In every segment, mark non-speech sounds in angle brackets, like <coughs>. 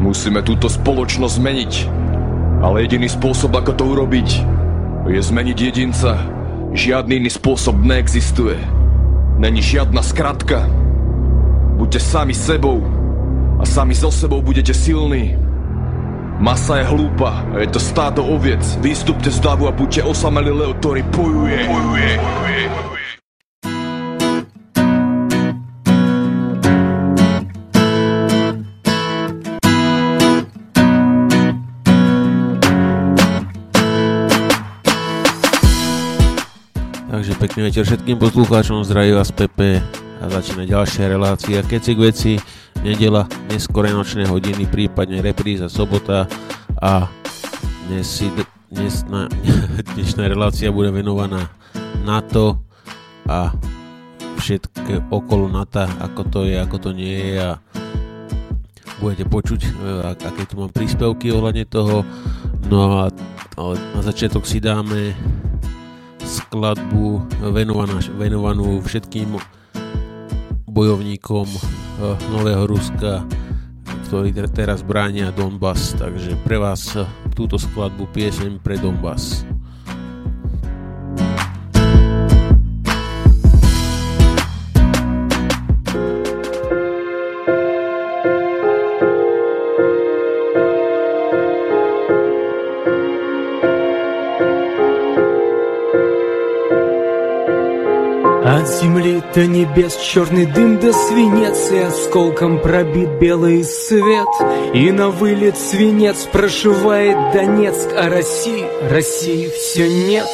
Musíme túto spoločnosť zmeniť. Ale jediný spôsob, ako to urobiť, je zmeniť jedinca. Žiadny iný spôsob neexistuje. Není žiadna skratka. Buďte sami sebou a sami so sebou budete silní. Masa je hlúpa a je to stádo oviec. Výstupte z davu a buďte osamelí leo, ktorý bojuje. bojuje. bojuje. Pekný večer všetkým poslucháčom, zdraví vás Pepe a začína ďalšia relácia Keci k veci, nedela, neskore nočné hodiny, prípadne repríza sobota a dnes si, dnes na, <laughs> dnešná relácia bude venovaná NATO a všetko okolo NATO, ako to je, ako to nie je a budete počuť, e, aké tu mám príspevky ohľadne toho. No a na začiatok si dáme skladbu venovanú, venovanú všetkým bojovníkom eh, Nového Ruska, ktorí teraz bránia Donbass. Takže pre vás eh, túto skladbu pieseň pre Donbass. От земли до небес черный дым до свинец И осколком пробит белый свет. И на вылет свинец прошивает Донецк А России, России все нет.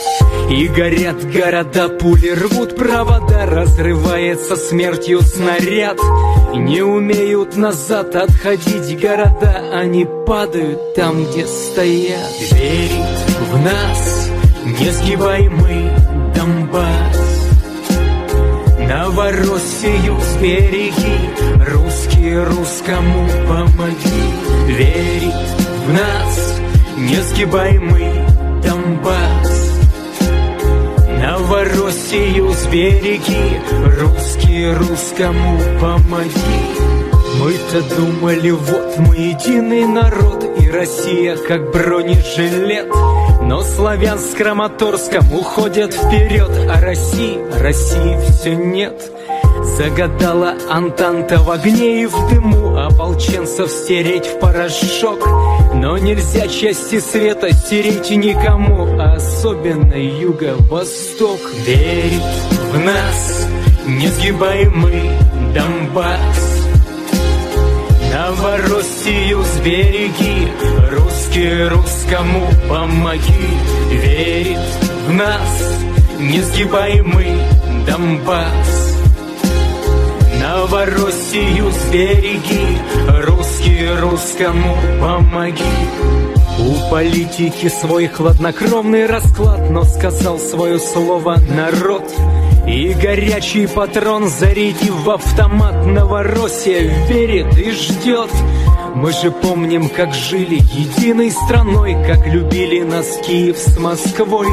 И горят города, пули рвут провода Разрывается смертью снаряд. Не умеют назад отходить города Они падают там, где стоят. Верит в нас несгибаемый Донбасс Новороссию сбереги, русские русскому помоги. Верить в нас, несгибаемый Донбасс. Новороссию сбереги, русские русскому помоги. Мы-то думали, вот мы единый народ, и Россия как бронежилет. Но славян с Краматорском уходят вперед, а России, России все нет. Загадала Антанта в огне и в дыму Ополченцев стереть в порошок. Но нельзя части света стереть никому а Особенно юго-восток. Верит в нас несгибаемый Донбасс. Новороссию сбереги, русские русскому помоги. Верит в нас несгибаемый Донбасс. Новороссию сбереги, русские русскому помоги. У политики свой хладнокровный расклад, но сказал свое слово народ. И горячий патрон, зарядив в автомат, Новороссия верит и ждет. Мы же помним, как жили единой страной, как любили нас Киев с Москвой.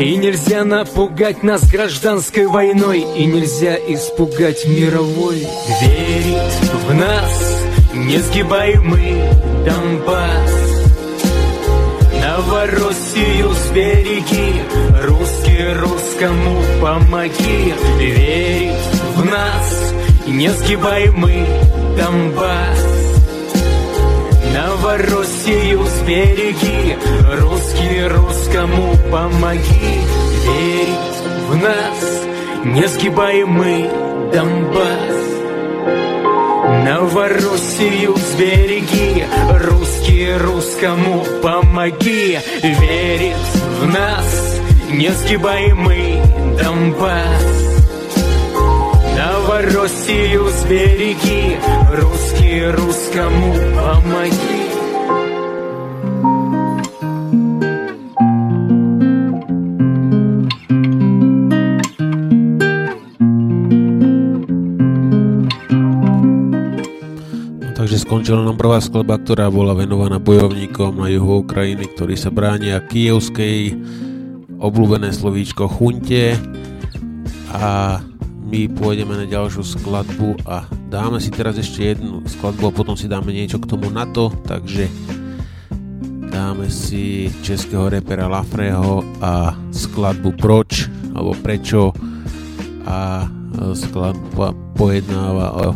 И нельзя напугать нас гражданской войной, и нельзя испугать мировой. Верит в нас несгибаемый Донбасс. Новороссию сбереги, русские русскому помоги. Верит в нас несгибаемый Донбасс. Новороссию сбереги, русские русскому помоги. Верит в нас несгибаемый Донбасс. Новороссию сбереги, русские русскому помоги. Верит в нас несгибаемый Донбасс. Новороссию сбереги, русские русскому помоги. Takže skončila nám prvá skladba, ktorá bola venovaná bojovníkom na juhu Ukrajiny, ktorí sa bránia kievskej obľúbené slovíčko chunte a my pôjdeme na ďalšiu skladbu a dáme si teraz ešte jednu skladbu a potom si dáme niečo k tomu na to, takže dáme si českého repera Lafreho a skladbu Proč alebo Prečo a skladba pojednáva o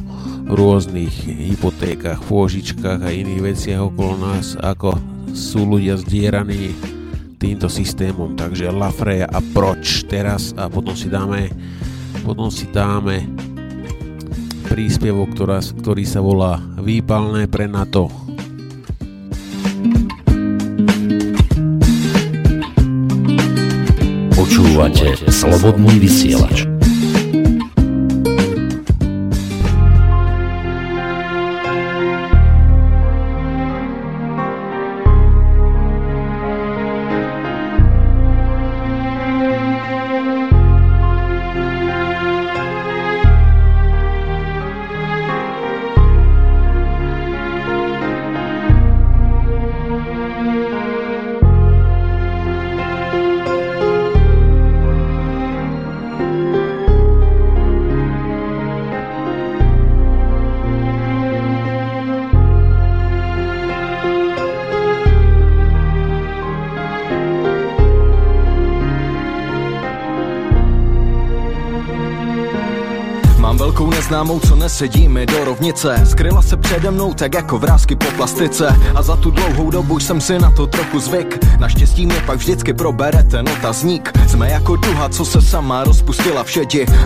rôznych hypotékach, pôžičkách a iných veciach okolo nás, ako sú ľudia zdieraní týmto systémom. Takže Lafreja a Proč teraz a potom si dáme potom si dáme príspevok, ktorá, ktorý sa volá Výpalné pre NATO. Počúvate Slobodný vysielač. Známou, co nesedí mi do rovnice. Skryla se přede mnou tak jako vrázky po plastice. A za tu dlouhou dobu jsem si na to trochu zvyk. Naštěstí mě pak vždycky probere ten otazník. Jsme jako duha, co se sama rozpustila v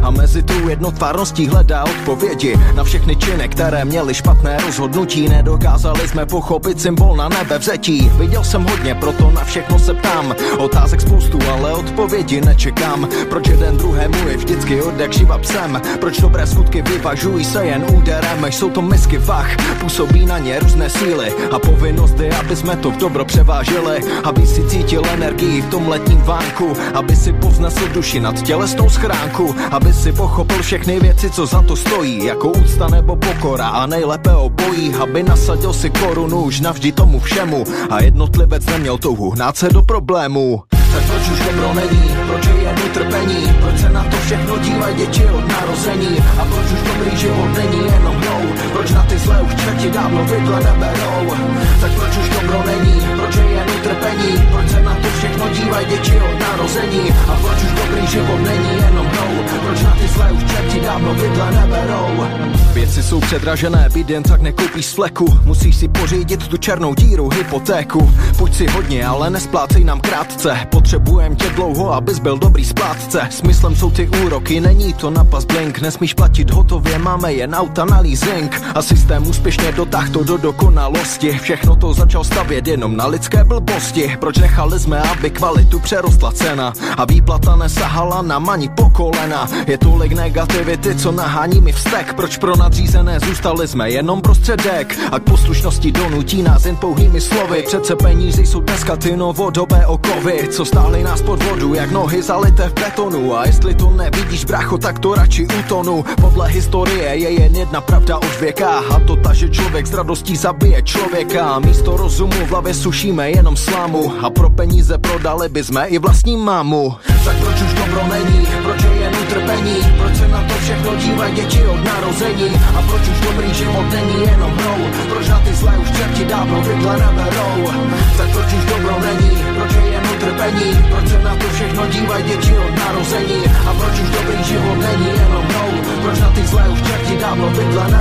A mezi tou jednotvárností hledá odpovědi. Na všechny činy, které měly špatné rozhodnutí Nedokázali jsme pochopit symbol na nebe vzetí. Viděl jsem hodně, proto na všechno se ptám. Otázek spoustu, ale odpovědi nečekám. Proč jeden druhému je vždycky od jak živa psem? Proč dobré skutky vyvažují se jen úderem Jsou to misky vach, působí na ně různé síly A povinnost je, aby jsme to v dobro převážili. Aby si cítil energii v tom letním vánku Aby si povznesl duši nad tělesnou schránku Aby si pochopil všechny věci, co za to stojí Jako úcta nebo pokora a nejlépe obojí. Aby nasadil si korunu už navždy tomu všemu A jednotlivec neměl touhu hnát se do problému. Tak proč už dobro není, proč je utrpení, proč se na to všechno dívají děti od narození? A proč už dobrý život není jenom mnou, proč na ty zlé už čerti dávno vidle neberou, tak proč už dobro není, proč je jen utrpení, proč se na to všechno dívají děti od narození? A proč už dobrý život není jenom mnou, proč na ty zlé už čerti dávno vidle neberou. Věci jsou předražené, být jen tak nekoupíš z fleku, musíš si pořídit tu černou díru, hypotéku, pojď si hodně, ale nesplácej nám krátce, Potřebujem tě dlouho, abys byl dobrý splátce. Smyslem jsou ty úroky, není to na pas blink Nesmíš platit hotově, máme jen auta na leasing A systém úspěšně dotáh to do dokonalosti. Všechno to začal stavět jenom na lidské blbosti. Proč nechali jsme, aby kvalitu přerostla cena? A výplata nesahala na mani po kolena. Je tolik negativity, co nahání mi vztek. Proč pro nadřízené zůstali jsme jenom prostředek? A k poslušnosti donutí nás jen pouhými slovy. Přece peníze jsou dneska ty novodobé okovy. Co stáhli nás pod vodu, jak nohy zalité v betonu. A jestli to nevidíš, bracho, tak to radši utonu Podle historie je jen jedna pravda od věka A to ta, že člověk s radostí zabije člověka Místo rozumu v hlavě sušíme jenom slámu A pro peníze prodali by jsme i vlastní mámu Tak proč už dobro není, proč je jen utrpení? Proč se na to všechno dívají děti od narození? A proč už dobrý život není jenom hrou? Proč na ty zlé už čerti dávno vidle neberou Tak proč už dobro není, proč je jen utrpení? Proč se na to všechno dívají děti od narození? A proč už dobrý život není jenom mnou Proč na ty zlé už čerti dávno vidle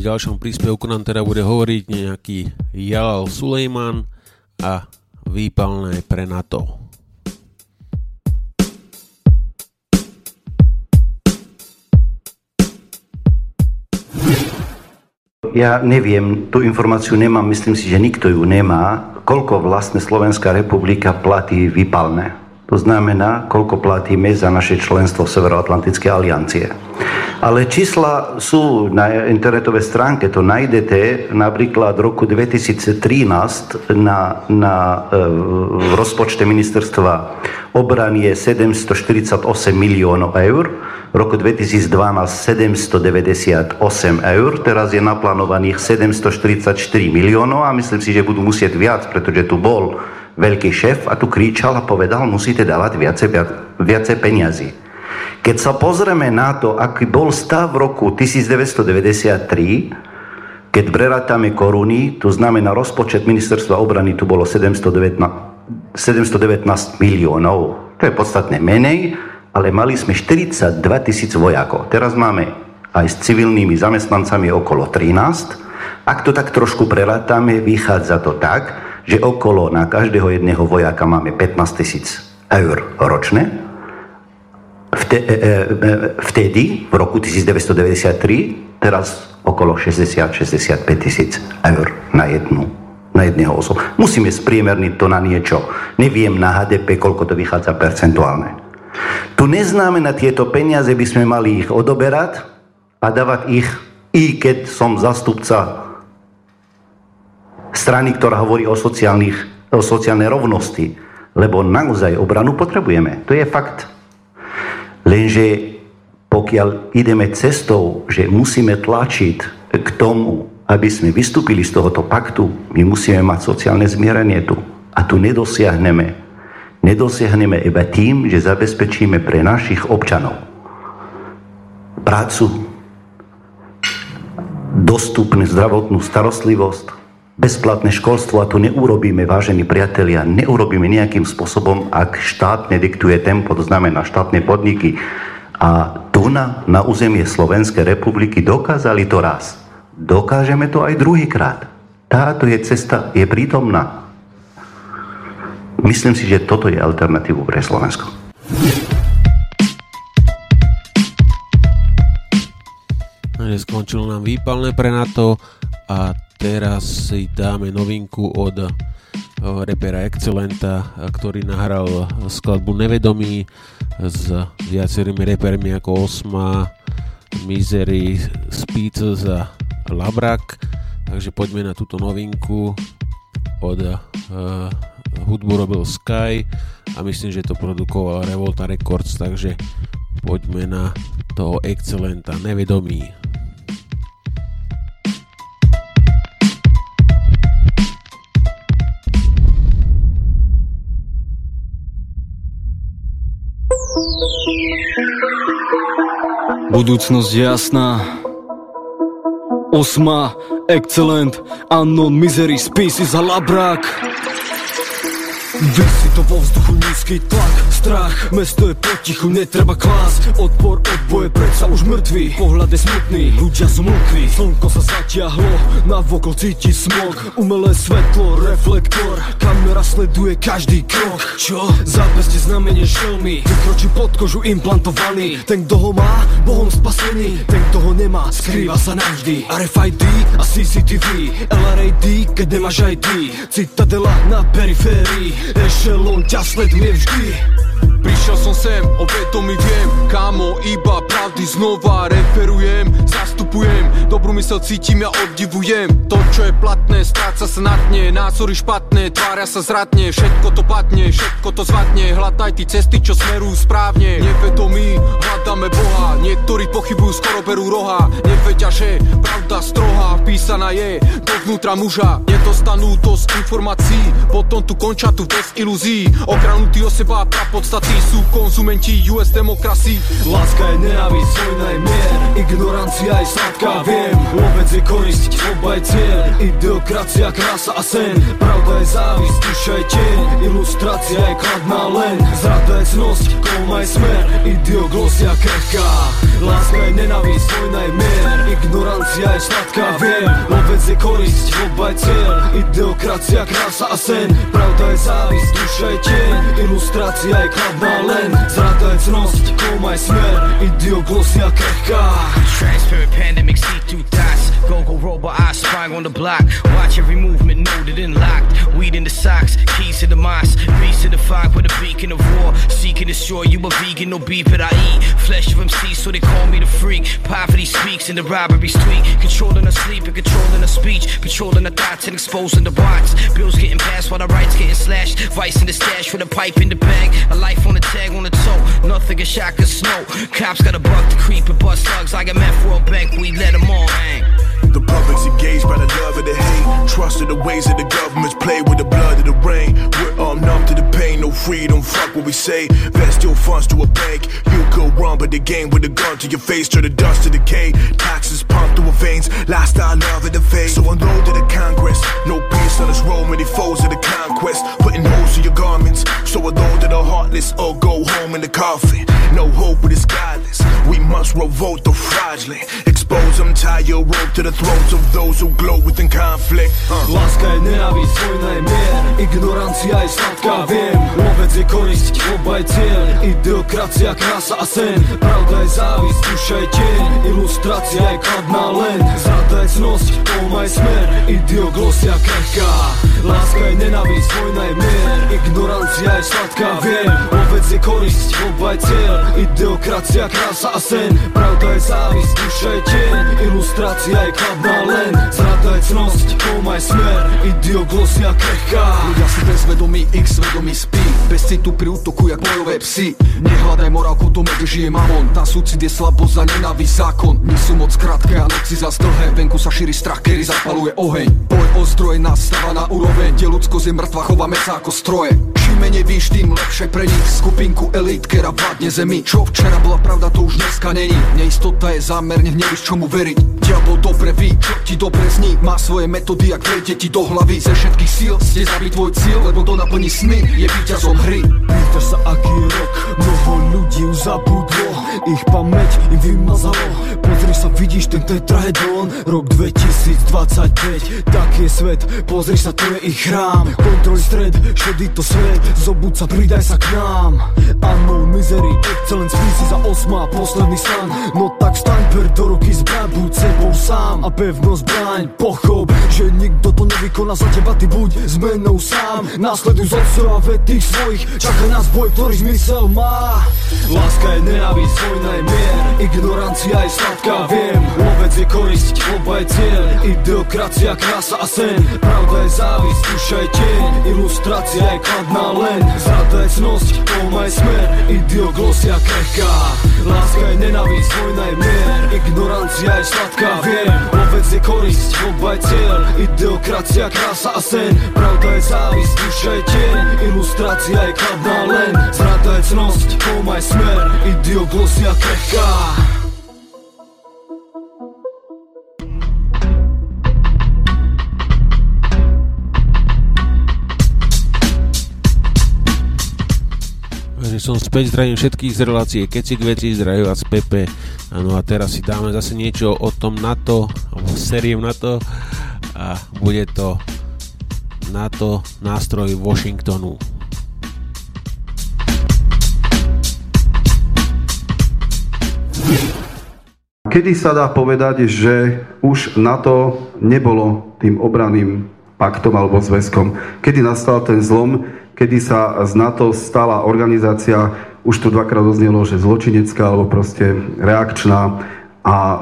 ďalšom príspevku nám teda bude hovoriť nejaký Jalal Sulejman a výpalné pre NATO. Ja neviem, tú informáciu nemám, myslím si, že nikto ju nemá, koľko vlastne Slovenská republika platí výpalné To znamená, koľko platíme za naše členstvo v Severoatlantickej aliancie. Ale čísla sú na internetovej stránke, to nájdete napríklad v roku 2013 na, na, e, v rozpočte ministerstva obrany je 748 miliónov eur, v roku 2012 798 eur, teraz je naplánovaných 744 miliónov a myslím si, že budú musieť viac, pretože tu bol veľký šéf a tu kričal a povedal, musíte dávať viacej, viacej peniazy. Keď sa pozrieme na to, aký bol stav v roku 1993, keď prerátame koruny, to znamená rozpočet ministerstva obrany, tu bolo 719, 719 miliónov. To je podstatne menej, ale mali sme 42 tisíc vojakov. Teraz máme aj s civilnými zamestnancami okolo 13. Ak to tak trošku prerátame, vychádza to tak, že okolo na každého jedného vojaka máme 15 tisíc eur ročne. E, e, e vtedy, v roku 1993, teraz okolo 60-65 tisíc eur na jednu na jedného osobu. Musíme spriemerniť to na niečo. Neviem na HDP, koľko to vychádza percentuálne. Tu neznamená tieto peniaze, by sme mali ich odoberať a dávať ich, i keď som zastupca strany, ktorá hovorí o, sociálnych, o sociálnej rovnosti. Lebo naozaj obranu potrebujeme. To je fakt. Lenže pokiaľ ideme cestou, že musíme tlačiť k tomu, aby sme vystúpili z tohoto paktu, my musíme mať sociálne zmierenie tu. A tu nedosiahneme. Nedosiahneme iba tým, že zabezpečíme pre našich občanov prácu, dostupnú zdravotnú starostlivosť, bezplatné školstvo a to neurobíme, vážení priatelia, neurobíme nejakým spôsobom, ak štát nediktuje tempo, to znamená štátne podniky. A tu na, na územie Slovenskej republiky dokázali to raz. Dokážeme to aj druhýkrát. Táto je cesta, je prítomná. Myslím si, že toto je alternatívu pre Slovensko. Skončilo nám výpalné pre NATO a teraz si dáme novinku od eh, repera Excelenta, ktorý nahral skladbu Nevedomí s viacerými repermi ako Osma, Misery, Speeches a Labrak. Takže poďme na túto novinku od uh, hudbu robil Sky a myslím, že to produkoval Revolta Records, takže poďme na toho Excelenta Nevedomí. Budúcnosť jasná. Osma, Excellent, Unknown Misery, Species a Labrak. Vysí to vo vzduchu nízky tlak Strach, mesto je potichu, netreba klás. Odpor, odboje, predsa už mŕtvý. Pohľad je smutný, ľudia sú mlkví Slnko sa zatiahlo, na vokol cíti smog. Umelé svetlo, reflektor. Kamera sleduje každý krok. Čo? Zápeste znamenie šelmy Vykročí pod kožu implantovaný. Ten kto ho má, Bohom spasený. Ten kto ho nemá, skrýva sa navždy. RFID a CCTV LRAD, keď nemáš ID Citadela na periférii. Ešelon ťa sleduje vždy Prišiel som sem, o vedomí viem. Kámo, iba pravdy znova referujem. Zastupujem, dobrú mysel cítim, ja obdivujem. To, čo je platné, stráca sa na dne. Názory špatné, tvária sa zradne. Všetko to padne, všetko to zvadne. Hľadaj ty cesty, čo smerujú správne. Nevedomí, hľadáme Boha. Niektorí pochybujú, skoro berú roha. Nevedia, že pravda strohá. Písaná je dovnútra muža. Nedostanú z informácií. Potom tu končia tu bez ilúzií. Okranutí o seba a podstaty Tí sú konzumenti US demokracií Láska je nenávisť, vojna je mier Ignorancia je sladká, viem. Lovec je korisť, oba je cieľ Ideokracia, krása a sen. Pravda je závisť, duša je tieň Ilustrácia je kladná len. Zrada je cnosť, kolma je smer Ideoglosia krehká. Láska je nenávisť, vojna je mier Ignorancia je sladká, viem. Lovec je korisť, oba je cieľ Ideokracia, krása a sen. Pravda je závisť, duša je tieň Ilustrácia je kladná Jedna len zradajcnosť, komaj smer Idioglosia krehká Transfer pandemic see through thoughts Go-go robot, I spying on the block. Watch every movement, noted and locked. Weed in the socks, keys to the mosque. Beast to the fog with a beacon of war. Seek and destroy you a vegan, no beef that I eat. Flesh of MC, so they call me the freak. Poverty speaks and the robbery's tweak. Controlling the sleep and controlling the speech. Patrolling the thoughts and exposing the bots. Bills getting passed while the rights getting slashed. Vice in the stash with a pipe in the bag. A life on the tag on the toe. Nothing can shock the snow. Cops got a buck to creep and bust thugs like a man for a bank. We let them all hang. The public's engaged by the love and the hate. Trust in the ways of the governments play with the blood of the rain. We're all numb to the pain, no freedom. Fuck what we say. Vest your funds to a bank. You could run, but the game with a gun to your face, turn the dust to decay. Taxes pumped through our veins. Last our love in the face. So unload to the Congress. No peace on this road, many foes of the conquest. Putting holes in your garments. So unload to the heartless or go home in the coffin. No hope, but it's godless. We must revolt the fraudulent. Expose them, tie your rope to the throats of those who glow within conflict. Uh. Láska je nenávisť, vojna je mier Ignorancia je sladká, viem. Lovec je korisť, oba je cieľ. Ideokracia, krása a sen. Pravda je závisť, duša je tieň. Ilustrácia je kladná len. Zrada je cnosť, tom aj smer. Ideoglosia krehká. Láska je nenávisť, vojna je mier Ignorancia je sladká, viem. Lovec je korisť, oba je cieľ. Ideokracia, krása a sen. Pravda je závisť, duša je tieň. Ilustrácia je kladná len Zrada je cnosť, tom aj smer Ideoglosia krehká. Ľudia si bezvedomí, ich svedomí spí Bez citu pri útoku jak bojové psy Nehľadaj morálku, to žije mamon Tá súcit je slabosť a nenávisť zákon. My sú moc krátke a noci zas dlhé Venku sa šíri strach, kedy zapaluje oheň. Boj o zdroje nás na úroveň Kde ľudskosť je mŕtva, chováme sa ako stroje. Čím menej víš, tým lepšie pre nich. Skupinku elít, kera vládne zemi. Čo včera bola pravda, to už dneska není. Neistota je zámerne, nevíš čomu veriť. Diabol dobre ví, čo ti dobre zní. Má svoje metódy, ak vejde ti do hlavy. Ze všetkých síl ste zabiť tvoj cieľ Lebo to naplní sny, je víťazom hry. Pýtaš sa aký je rok, mnoho ľudí už tudo Ich pamäť im vymazalo Pozri sa, vidíš ten tetrahedron Rok 2025, taký je svet. Pozri sa, to je ich chrám. Kontrol stred, šedý to svet. Zobud sa, pridaj sa k nám. Áno, misery, excellence, si za osma Posledný stan, no tak staň per do ruky zbraň Buď sebou sám. A pevnosť bráň Pochop, že nikto to nevykoná. Za teba Ty buď zmenou sám. Následuj zocov a ved tých svojich Čaká nás boj, ktorý zmysel má. Láska je nenávisť, je mier Ignorancia je sladká, viem. Lovec je korisť, oba je cieľ Ideokracia, krása a sen. Pravda je závisť, duša je tieň Ilustrácia je kladná len. Zrada je cnosť, aj smer Ideoglosia krehká. Láska je nenávisť, vojna je mier Ignorancia je sladká, viem. Lovec je korisť, oba je cieľ Ideokracia, krása a sen. Pravda je závisť, duša je tieň Ilustrácia je kladná len. Zrada je cnosť, aj smer Ideoglosia krehká Takže som späť, zdravím všetkých z relácie Kecik veci, zdravím vás Pepe. Áno a teraz si dáme zase niečo o tom NATO, alebo sériem NATO a bude to NATO nástroj Washingtonu. Kedy sa dá povedať, že už NATO nebolo tým obraným paktom alebo zväzkom? Kedy nastal ten zlom, kedy sa z NATO stala organizácia, už tu dvakrát oznelo, že zločinecká alebo proste reakčná a e,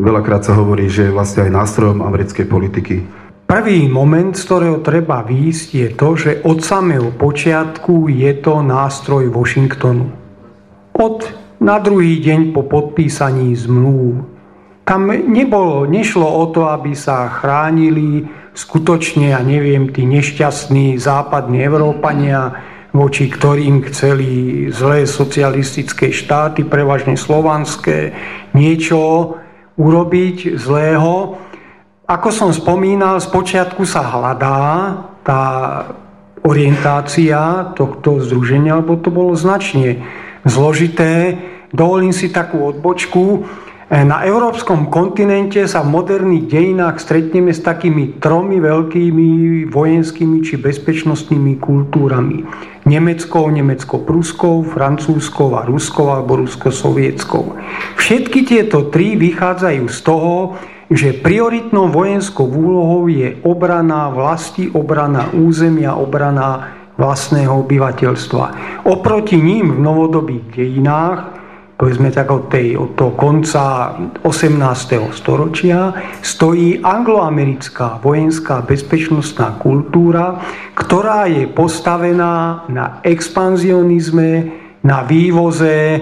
veľakrát sa hovorí, že je vlastne aj nástrojom americkej politiky. Prvý moment, z ktorého treba výjsť, je to, že od samého počiatku je to nástroj Washingtonu. Od na druhý deň po podpísaní zmluv. Tam nebolo, nešlo o to, aby sa chránili skutočne, ja neviem, tí nešťastní západní Európania, voči ktorým chceli zlé socialistické štáty, prevažne slovanské, niečo urobiť zlého. Ako som spomínal, spočiatku sa hľadá tá orientácia tohto združenia, lebo to bolo značne zložité. Dovolím si takú odbočku. E, na európskom kontinente sa v moderných dejinách stretneme s takými tromi veľkými vojenskými či bezpečnostnými kultúrami. Nemeckou, nemecko-pruskou, francúzskou a ruskou alebo rusko-sovietskou. Všetky tieto tri vychádzajú z toho, že prioritnou vojenskou úlohou je obrana vlasti, obrana územia, obrana vlastného obyvateľstva. Oproti ním v novodobých dejinách povedzme tak od, tej, od toho konca 18. storočia, stojí angloamerická vojenská bezpečnostná kultúra, ktorá je postavená na expanzionizme, na vývoze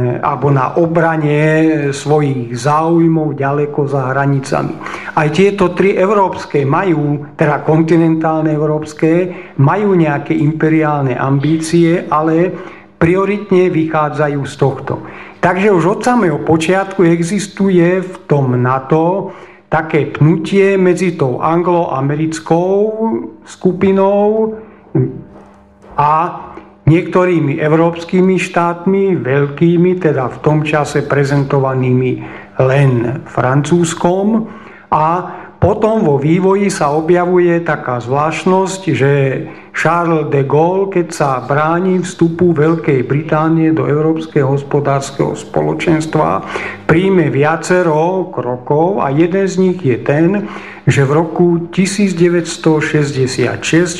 alebo na obrane svojich záujmov ďaleko za hranicami. Aj tieto tri európske majú, teda kontinentálne európske, majú nejaké imperiálne ambície, ale prioritne vychádzajú z tohto. Takže už od samého počiatku existuje v tom NATO také pnutie medzi tou angloamerickou skupinou a niektorými európskymi štátmi, veľkými, teda v tom čase prezentovanými len francúzskom. A potom vo vývoji sa objavuje taká zvláštnosť, že Charles de Gaulle, keď sa bráni vstupu Veľkej Británie do Európskeho hospodárskeho spoločenstva, príjme viacero krokov a jeden z nich je ten, že v roku 1966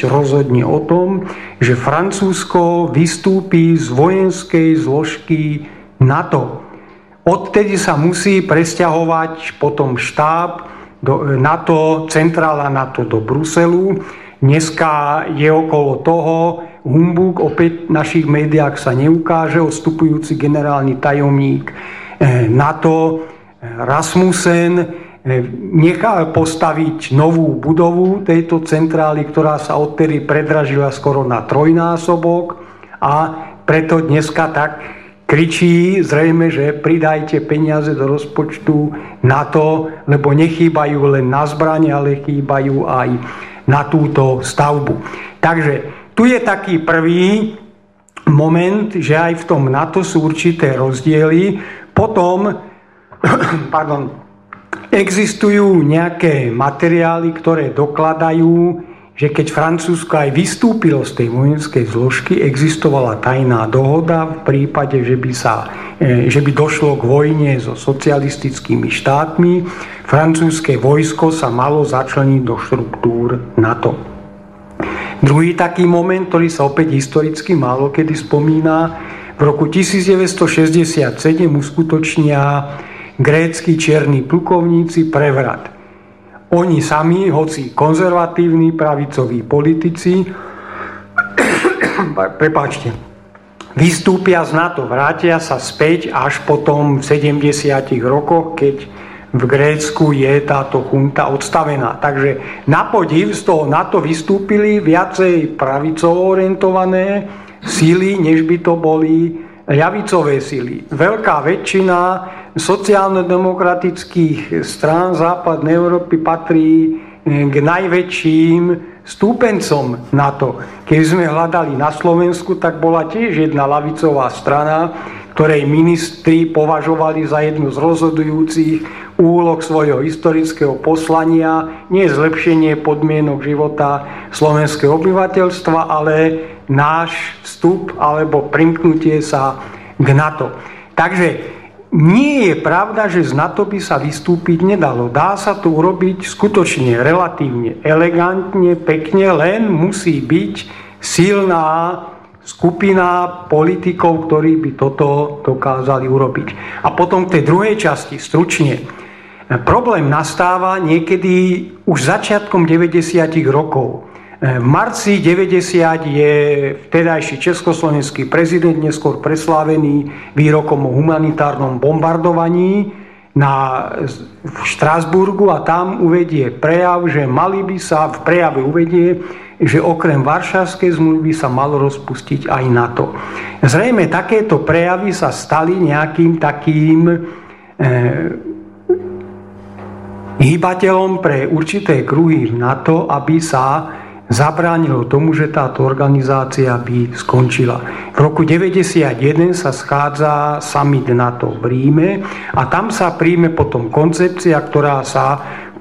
rozhodne o tom, že Francúzsko vystúpi z vojenskej zložky NATO. Odtedy sa musí presťahovať potom štáb NATO, centrála NATO do Bruselu. Dneska je okolo toho humbuk, opäť v našich médiách sa neukáže, odstupujúci generálny tajomník eh, NATO eh, Rasmussen eh, nechá postaviť novú budovu tejto centrály, ktorá sa odtedy predražila skoro na trojnásobok. A preto dneska tak kričí zrejme, že pridajte peniaze do rozpočtu na to, lebo nechýbajú len na zbranie, ale chýbajú aj na túto stavbu. Takže tu je taký prvý moment, že aj v tom NATO sú určité rozdiely. Potom <clears throat> pardon, existujú nejaké materiály, ktoré dokladajú, že keď Francúzsko aj vystúpilo z tej vojenskej zložky, existovala tajná dohoda v prípade, že by, sa, e, že by došlo k vojne so socialistickými štátmi. Francúzske vojsko sa malo začleniť do štruktúr NATO. Druhý taký moment, ktorý sa opäť historicky málo kedy spomína, v roku 1967 uskutočnia grécky čierni plukovníci prevrat. Oni sami, hoci konzervatívni pravicoví politici, <coughs> prepáčte, vystúpia z NATO, vrátia sa späť až potom v 70 rokoch, keď v Grécku je táto chunta odstavená. Takže na podiv z toho NATO vystúpili viacej pravicovo orientované síly, než by to boli ľavicové síly. Veľká väčšina sociálno-demokratických strán západnej Európy patrí eh, k najväčším stúpencom NATO. Keď sme hľadali na Slovensku, tak bola tiež jedna lavicová strana, ktorej ministri považovali za jednu z rozhodujúcich úloh svojho historického poslania nie zlepšenie podmienok života slovenského obyvateľstva, ale náš vstup alebo primknutie sa k NATO. Takže nie je pravda, že z NATO by sa vystúpiť nedalo. Dá sa to urobiť skutočne relatívne elegantne, pekne, len musí byť silná skupina politikov, ktorí by toto dokázali urobiť. A potom k tej druhej časti, stručne. Problém nastáva niekedy už začiatkom 90. rokov. V marci 90 je vtedajší československý prezident, neskôr preslávený výrokom o humanitárnom bombardovaní na, v Štrásburgu a tam uvedie prejav, že mali by sa, v prejave uvedie, že okrem Varšavskej zmluvy sa malo rozpustiť aj NATO. Zrejme takéto prejavy sa stali nejakým takým e, hýbateľom pre určité kruhy v NATO, aby sa zabránilo tomu, že táto organizácia by skončila. V roku 1991 sa schádza summit NATO v Ríme a tam sa príjme potom koncepcia, ktorá sa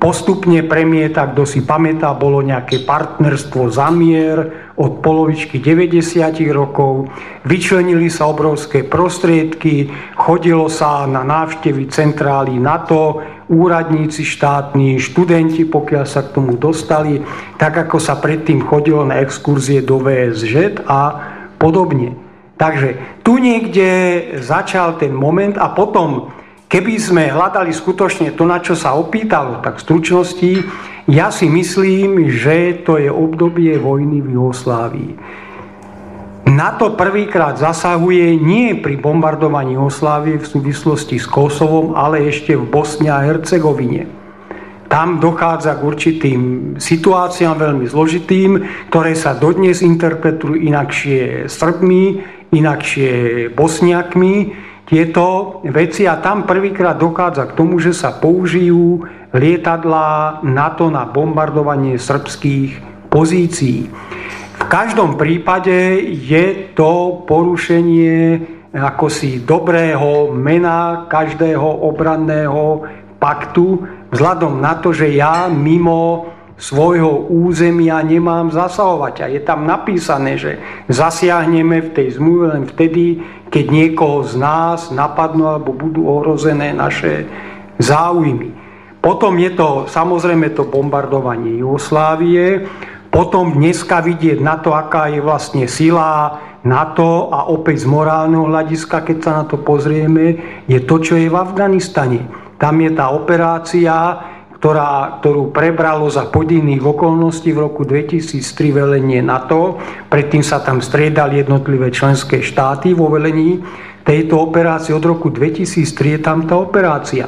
postupne premieta, kto si pamätá, bolo nejaké partnerstvo za mier od polovičky 90 rokov. Vyčlenili sa obrovské prostriedky, chodilo sa na návštevy centrály NATO, úradníci štátni, študenti, pokiaľ sa k tomu dostali, tak ako sa predtým chodilo na exkurzie do VSŽ a podobne. Takže tu niekde začal ten moment a potom Keby sme hľadali skutočne to, na čo sa opýtalo, tak v stručnosti, ja si myslím, že to je obdobie vojny v Jugoslávii. NATO prvýkrát zasahuje nie pri bombardovaní Jugoslávie v súvislosti s Kosovom, ale ešte v Bosne a Hercegovine. Tam dochádza k určitým situáciám veľmi zložitým, ktoré sa dodnes interpretujú inakšie Srbmi, inakšie Bosniakmi, tieto veci a tam prvýkrát dochádza k tomu, že sa použijú lietadlá NATO na bombardovanie srbských pozícií. Každom prípade je to porušenie ako si dobrého mena každého obranného paktu vzhľadom na to, že ja mimo svojho územia nemám zasahovať. A je tam napísané, že zasiahneme v tej zmluve len vtedy, keď niekoho z nás napadnú alebo budú ohrozené naše záujmy. Potom je to samozrejme to bombardovanie Jugoslávie, potom dneska vidieť na to, aká je vlastne sila NATO a opäť z morálneho hľadiska, keď sa na to pozrieme, je to, čo je v Afganistane. Tam je tá operácia, ktorá, ktorú prebralo za podivných okolností v roku 2003 velenie NATO. Predtým sa tam striedali jednotlivé členské štáty vo velení tejto operácie. Od roku 2003 je tam tá operácia.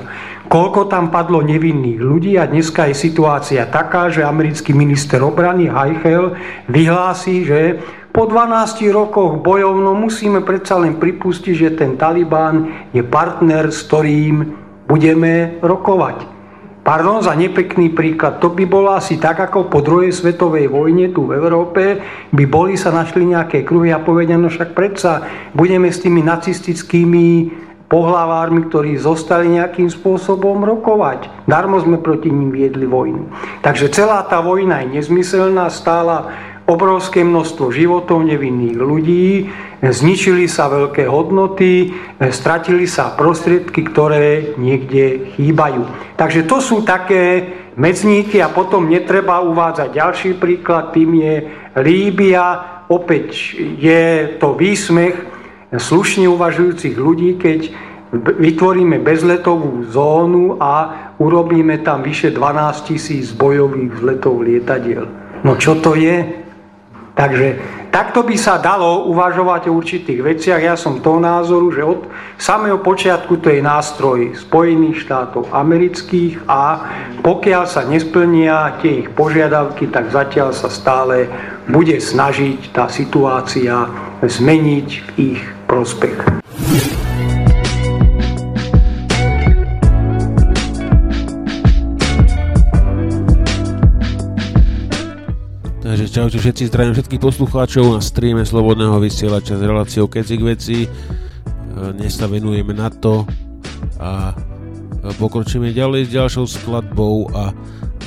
Koľko tam padlo nevinných ľudí a dneska je situácia taká, že americký minister obrany Heichel vyhlási, že po 12 rokoch bojov no musíme predsa len pripustiť, že ten Taliban je partner, s ktorým budeme rokovať. Pardon za nepekný príklad. To by bolo asi tak, ako po druhej svetovej vojne tu v Európe by boli sa našli nejaké kruhy a povedia, no však predsa budeme s tými nacistickými pohlavármi, ktorí zostali nejakým spôsobom rokovať. Darmo sme proti ním viedli vojnu. Takže celá tá vojna je nezmyselná, stála obrovské množstvo životov nevinných ľudí, zničili sa veľké hodnoty, stratili sa prostriedky, ktoré niekde chýbajú. Takže to sú také medzníky a potom netreba uvádzať ďalší príklad, tým je Líbia. Opäť je to výsmech slušne uvažujúcich ľudí, keď vytvoríme bezletovú zónu a urobíme tam vyše 12 tisíc bojových vzletov lietadiel. No čo to je? Takže takto by sa dalo uvažovať o určitých veciach. Ja som toho názoru, že od samého počiatku to je nástroj Spojených štátov amerických a pokiaľ sa nesplnia tie ich požiadavky, tak zatiaľ sa stále bude snažiť tá situácia zmeniť v ich prospech. Čaute všetci, zdravím všetkých poslucháčov na streame Slobodného vysielača s reláciou Kecik veci. E, dnes sa venujeme na to a pokročíme ďalej s ďalšou skladbou a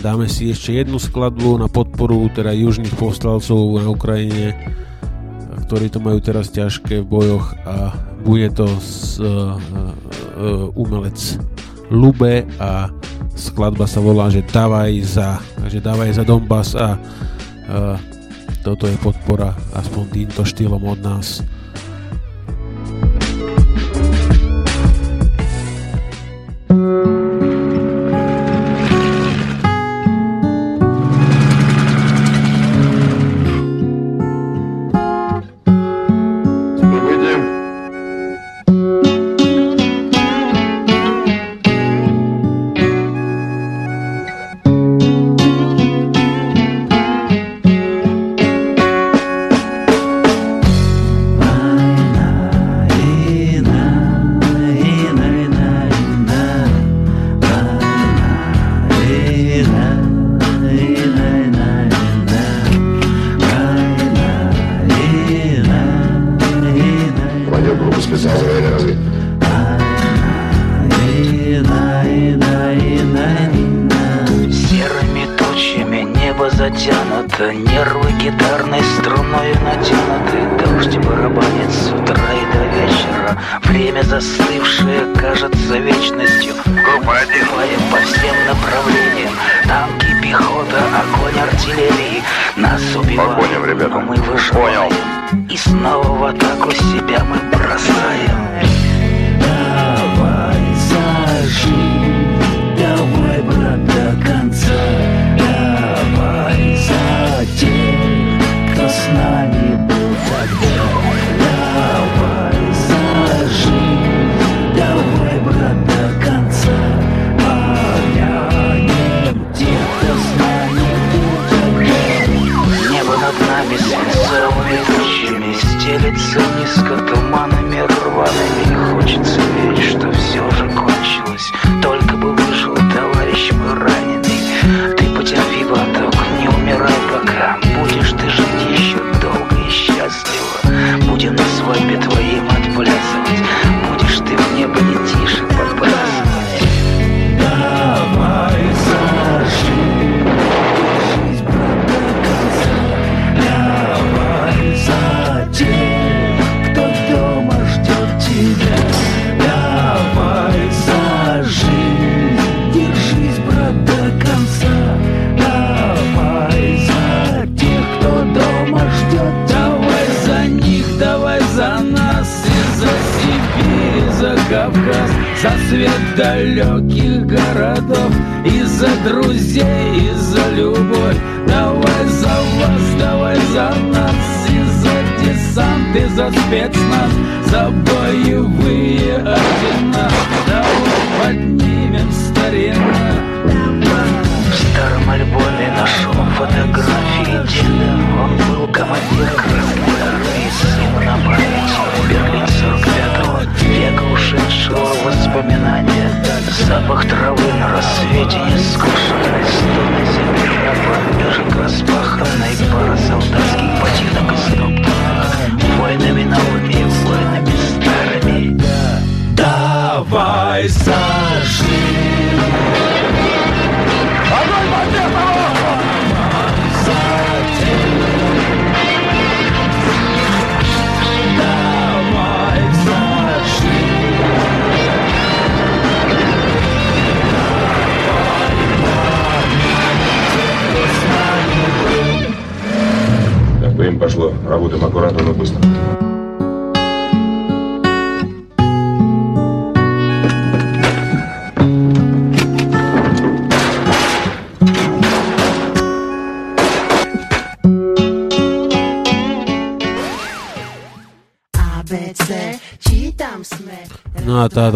dáme si ešte jednu skladbu na podporu teda južných povstalcov na Ukrajine, ktorí to majú teraz ťažké v bojoch a bude to z, uh, uh, umelec Lube a skladba sa volá, že dávaj za, takže dávaj za Donbass a toto je podpora aspoň týmto štýlom od nás.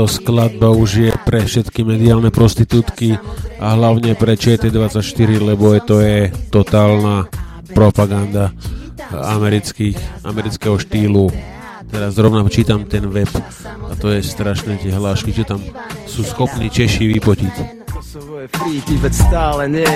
Táto skladba už je pre všetky mediálne prostitútky a hlavne pre ČT24, lebo je to je totálna propaganda amerických, amerického štýlu. Teraz zrovna čítam ten web a to je strašné tie hlášky, čo tam sú schopní Češi vypotiť. Kosovo je free, Tibet stále nie.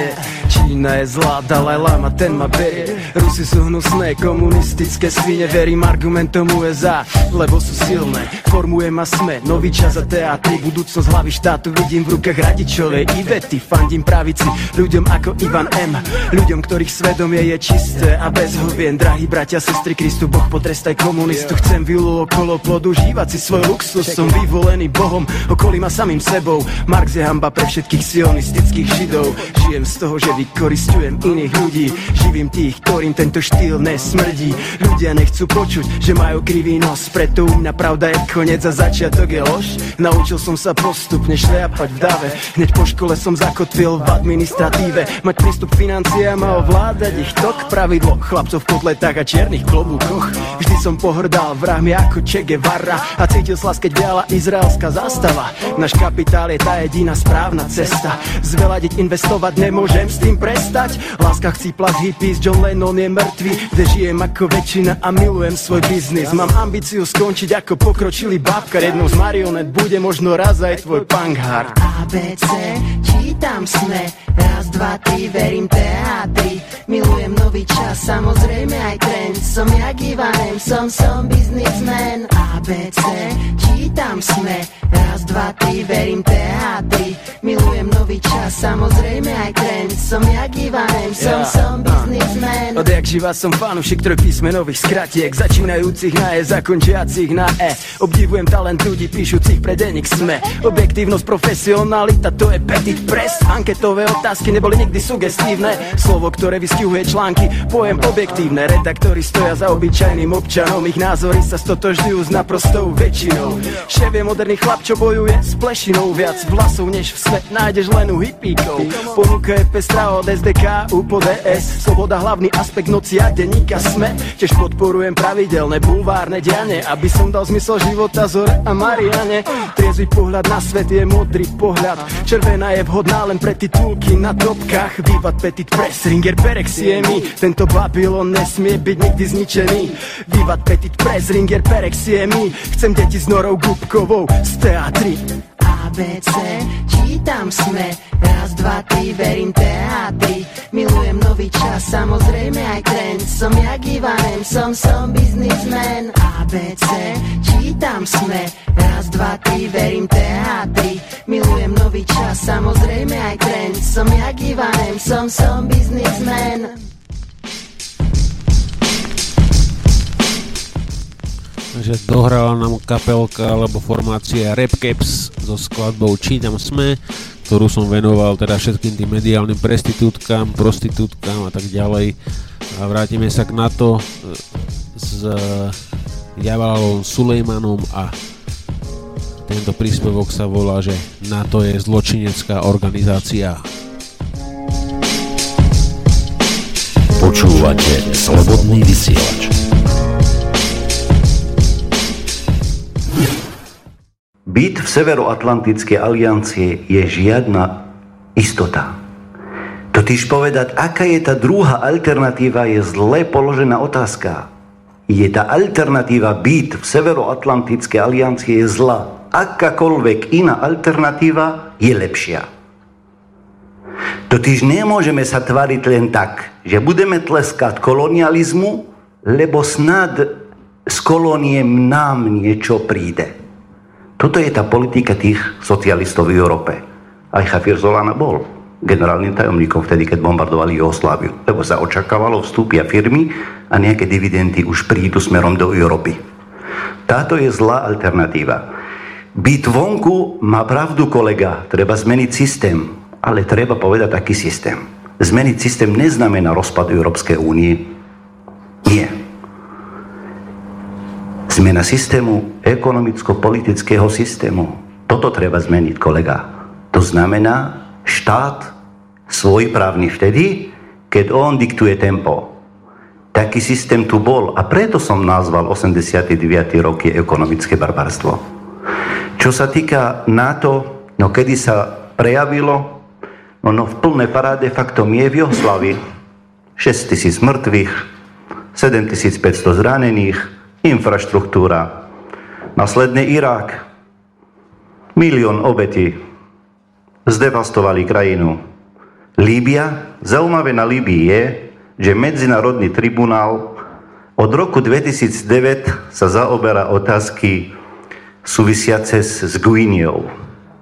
Čína je zlá, Dalaj Lama, ten ma berie. Rusi sú hnusné, komunistické svine Verím argumentom USA, lebo sú silné. Formuje ma sme, nový čas a teatry Budúcnosť hlavy štátu vidím v rukách radičovej Ivety, fandím pravici Ľuďom ako Ivan M. Ľuďom, ktorých svedomie je čisté a bez hovien. Drahí bratia, sestry, Kristu, Boh potrestaj komunistu. Chcem vilu okolo plodu, žívať si svoj luxus. Som vyvolený Bohom, okolím a samým sebou. Marx je hamba pre všetkých sionistických židov. Žijem z toho, že vykoristujem iných ľudí. Živím tých, ktorým tento štýl nesmrdí. Ľudia nechcú počuť, že majú krivý nos. Preto u mňa pravda je koniec a začiatok je lož. Naučil som sa postupne šliapať v dave. Hneď po škole som zakotvil v administratíve. Mať prístup k financiám a ovládať ich tok. Pravidlo chlapcov v kotletách a čiernych klobúkoch. Vždy som pohrdal vrahmi ako Che Guevara. A cítil slas, keď viala izraelská zastava Náš kapitál je tá jediná správna cesta Zveladiť, investovať, nemôžem s tým prestať. Láska chcípla z hippies, John Lennon je mŕtvý. Kde žijem ako väčšina a milujem svoj biznis. Mám ambíciu skončiť ako pokročilý babka. Jednou z marionet bude možno raz aj tvoj punk hard ABC, čítam sme. Raz, dva, tri, verím teatri. Milujem nový čas, samozrejme aj trends. Som jak Ivanem, som, som biznismen. ABC, čítam sme Raz, dva, tri, verím teatri. Milujem nový čas, samozrejme aj trend. Som jak Ivanem, som, Ja. som biznismen. Odjak živa som fanúšik trojpísmenových skratiek Začínajúcich na E, zakončiacich na E. Obdivujem talent ľudí píšucich pre denník SME Objektívnosť, profesionalita, to je petit press. Anketové otázky neboli nikdy sugestívne. Slovo, ktoré vystihuje články, pojem objektívne. Redaktori stoja za obyčajným občanom. Ich názory sa stotožňujú s naprostou väčšinou. Šéf je moderný chlap, čo bojuje s plešinou. Viac vlasov než v sme nájdeš len u hippíkov Ponuka je pestrá od SDK u po DS Sloboda hlavný aspekt noci a denníka sme. Tiež podporujem pravidelné bulvárne diane Aby som dal zmysel života Zore a Mariane. Triezvy pohľad na svet je modrý pohľad. Červená je vhodná len pre titulky na topkách. Vývad Petit Press, Ringer Perexie mi Tento Babylon nesmie byť nikdy zničený. Vývad Petit Press, Ringer Perexie mi Chcem deti s Norou Gubkovou z teatry ABC, čítam sme Raz, dva, tri, verím teatri Milujem nový čas, samozrejme aj trend. Som jak Ivanem, som, som biznismen. ABC, čítam sme Raz, dva, tri, verím teatri Milujem nový čas, samozrejme aj trend. Som jak Ivanem, som, som biznismen že dohrala nám kapelka alebo formácia Rap Caps so skladbou Čítam sme, ktorú som venoval teda všetkým tým mediálnym prestitútkam, prostitútkam a tak ďalej. A vrátime sa k NATO e, s Javalom Sulejmanom a tento príspevok sa volá, že NATO je zločinecká organizácia. Počúvate Slobodný vysielač. Byt v Severoatlantickej aliancie je žiadna istota. Totiž povedať, aká je tá druhá alternatíva, je zle položená otázka. Je tá alternatíva byt v Severoatlantickej aliancie je zlá. Akákoľvek iná alternatíva je lepšia. Totiž nemôžeme sa tvariť len tak, že budeme tleskať kolonializmu, lebo snad z kolóniem nám niečo príde. Toto je tá politika tých socialistov v Európe. Aj Javier Solana bol generálnym tajomníkom vtedy, keď bombardovali Jugosláviu. Lebo sa očakávalo, vstúpia firmy a nejaké dividendy už prídu smerom do Európy. Táto je zlá alternatíva. Byť vonku má pravdu kolega, treba zmeniť systém, ale treba povedať aký systém. Zmeniť systém neznamená rozpad Európskej únie. Nie. Zmena systému, ekonomicko-politického systému. Toto treba zmeniť, kolega. To znamená štát svojprávny vtedy, keď on diktuje tempo. Taký systém tu bol a preto som nazval 89. roky ekonomické barbarstvo. Čo sa týka NATO, no kedy sa prejavilo, no, no v plnej paráde faktom je v Juhoslavi 6 tisíc mŕtvych, 7500 zranených, infraštruktúra. Následne Irak. Milión obetí. Zdevastovali krajinu. Líbia. Zaujímavé na Líbii je, že Medzinárodný tribunál od roku 2009 sa zaoberá otázky súvisiace s, s Guineou.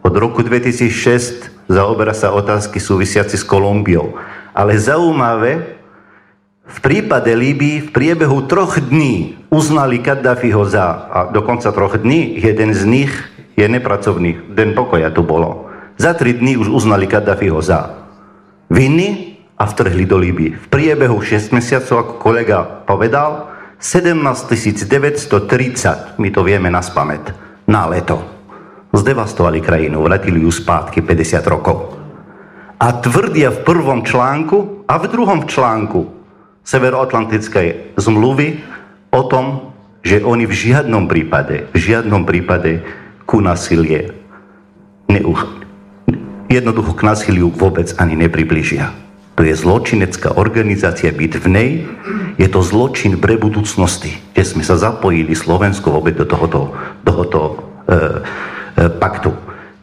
Od roku 2006 zaoberá sa otázky súvisiace s Kolumbiou. Ale zaujímavé, v prípade Líbii v priebehu troch dní uznali Kaddafiho za, a dokonca troch dní, jeden z nich je nepracovný, den pokoja tu bolo. Za tri dní už uznali Kaddafiho za vinný a vtrhli do Líbii. V priebehu 6 mesiacov, ako kolega povedal, 17 930, my to vieme na spamet, na leto. Zdevastovali krajinu, vratili ju spátky 50 rokov. A tvrdia v prvom článku a v druhom článku Severoatlantickej zmluvy o tom, že oni v žiadnom prípade, v žiadnom prípade ku nasilie neuch... jednoducho k násiliu vôbec ani nepribližia. To je zločinecká organizácia byť v nej, je to zločin pre budúcnosti, kde sme sa zapojili Slovensko vôbec do tohoto, tohoto e, e, paktu.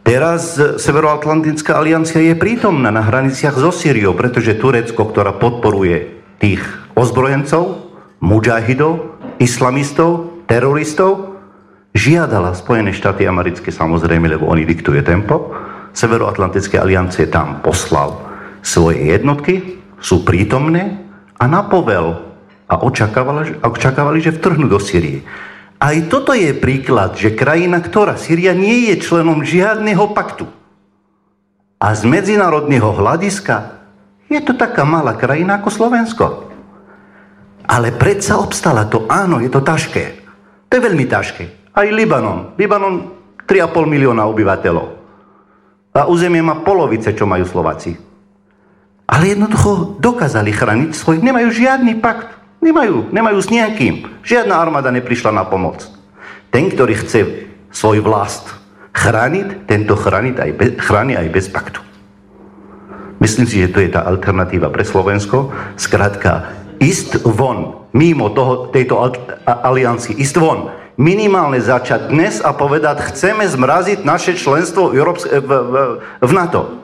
Teraz Severoatlantická aliancia je prítomná na hraniciach so Syriou, pretože Turecko, ktorá podporuje tých ozbrojencov, mujahidov, islamistov, teroristov, žiadala Spojené štáty americké samozrejme, lebo oni diktuje tempo, Severoatlantické aliancie tam poslal svoje jednotky, sú prítomné a napovel a očakávali, očakávali, že vtrhnú do Syrie. Aj toto je príklad, že krajina, ktorá Syria nie je členom žiadneho paktu. A z medzinárodného hľadiska je to taká malá krajina ako Slovensko. Ale predsa obstala to, áno, je to ťažké. To je veľmi ťažké. Aj Libanon. Libanon 3,5 milióna obyvateľov. A územie má polovice, čo majú Slováci. Ale jednoducho dokázali chrániť svoj... Nemajú žiadny pakt. Nemajú, nemajú s nejakým. Žiadna armáda neprišla na pomoc. Ten, ktorý chce svoj vlast chrániť, tento chrániť aj bez, chráni aj bez paktu. Myslím si, že to je tá alternatíva pre Slovensko. Skrátka, ísť von, mimo toho, tejto aliancii, ísť von, minimálne začať dnes a povedať, chceme zmraziť naše členstvo v, Európske, v, v, v NATO.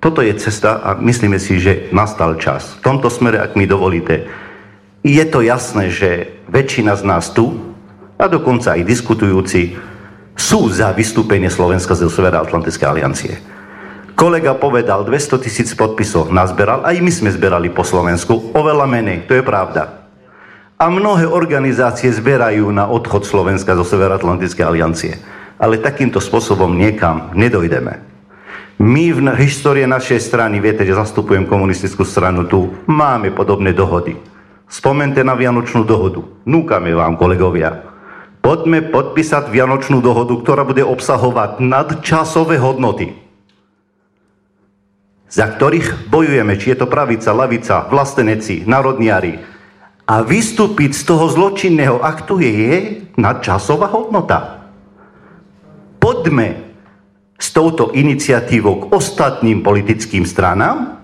Toto je cesta a myslíme si, že nastal čas. V tomto smere, ak mi dovolíte, je to jasné, že väčšina z nás tu, a dokonca aj diskutujúci, sú za vystúpenie Slovenska zo Severoatlantickej aliancie. Kolega povedal, 200 tisíc podpisov nazberal, aj my sme zberali po Slovensku, oveľa menej, to je pravda. A mnohé organizácie zberajú na odchod Slovenska zo Severoatlantickej aliancie. Ale takýmto spôsobom niekam nedojdeme. My v histórii našej strany, viete, že zastupujem komunistickú stranu tu, máme podobné dohody. Spomente na Vianočnú dohodu. Núkame vám, kolegovia. Poďme podpísať Vianočnú dohodu, ktorá bude obsahovať nadčasové hodnoty, za ktorých bojujeme, či je to pravica, lavica, vlasteneci, národniari. A vystúpiť z toho zločinného aktu je, je nadčasová hodnota. Poďme s touto iniciatívou k ostatným politickým stranám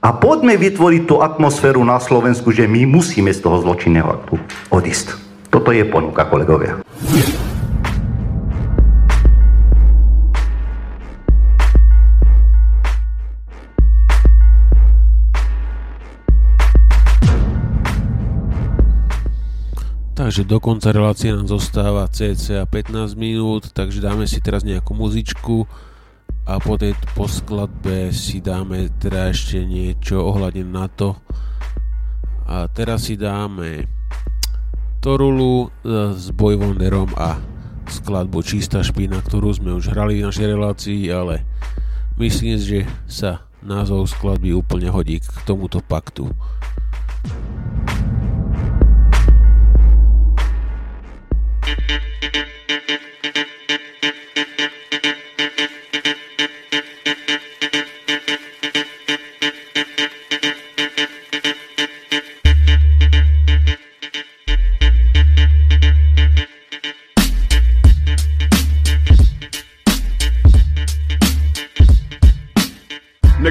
a poďme vytvoriť tú atmosféru na Slovensku, že my musíme z toho zločinného aktu odísť. Toto je ponuka, kolegovia. Takže do konca relácie nám zostáva cca 15 minút, takže dáme si teraz nejakú muzičku a po tej po skladbe si dáme teda ešte niečo ohľadne na to. A teraz si dáme Torulu e, s Bojvonderom a skladbu Čistá špina, ktorú sme už hrali v našej relácii, ale myslím, že sa názov skladby úplne hodí k tomuto paktu.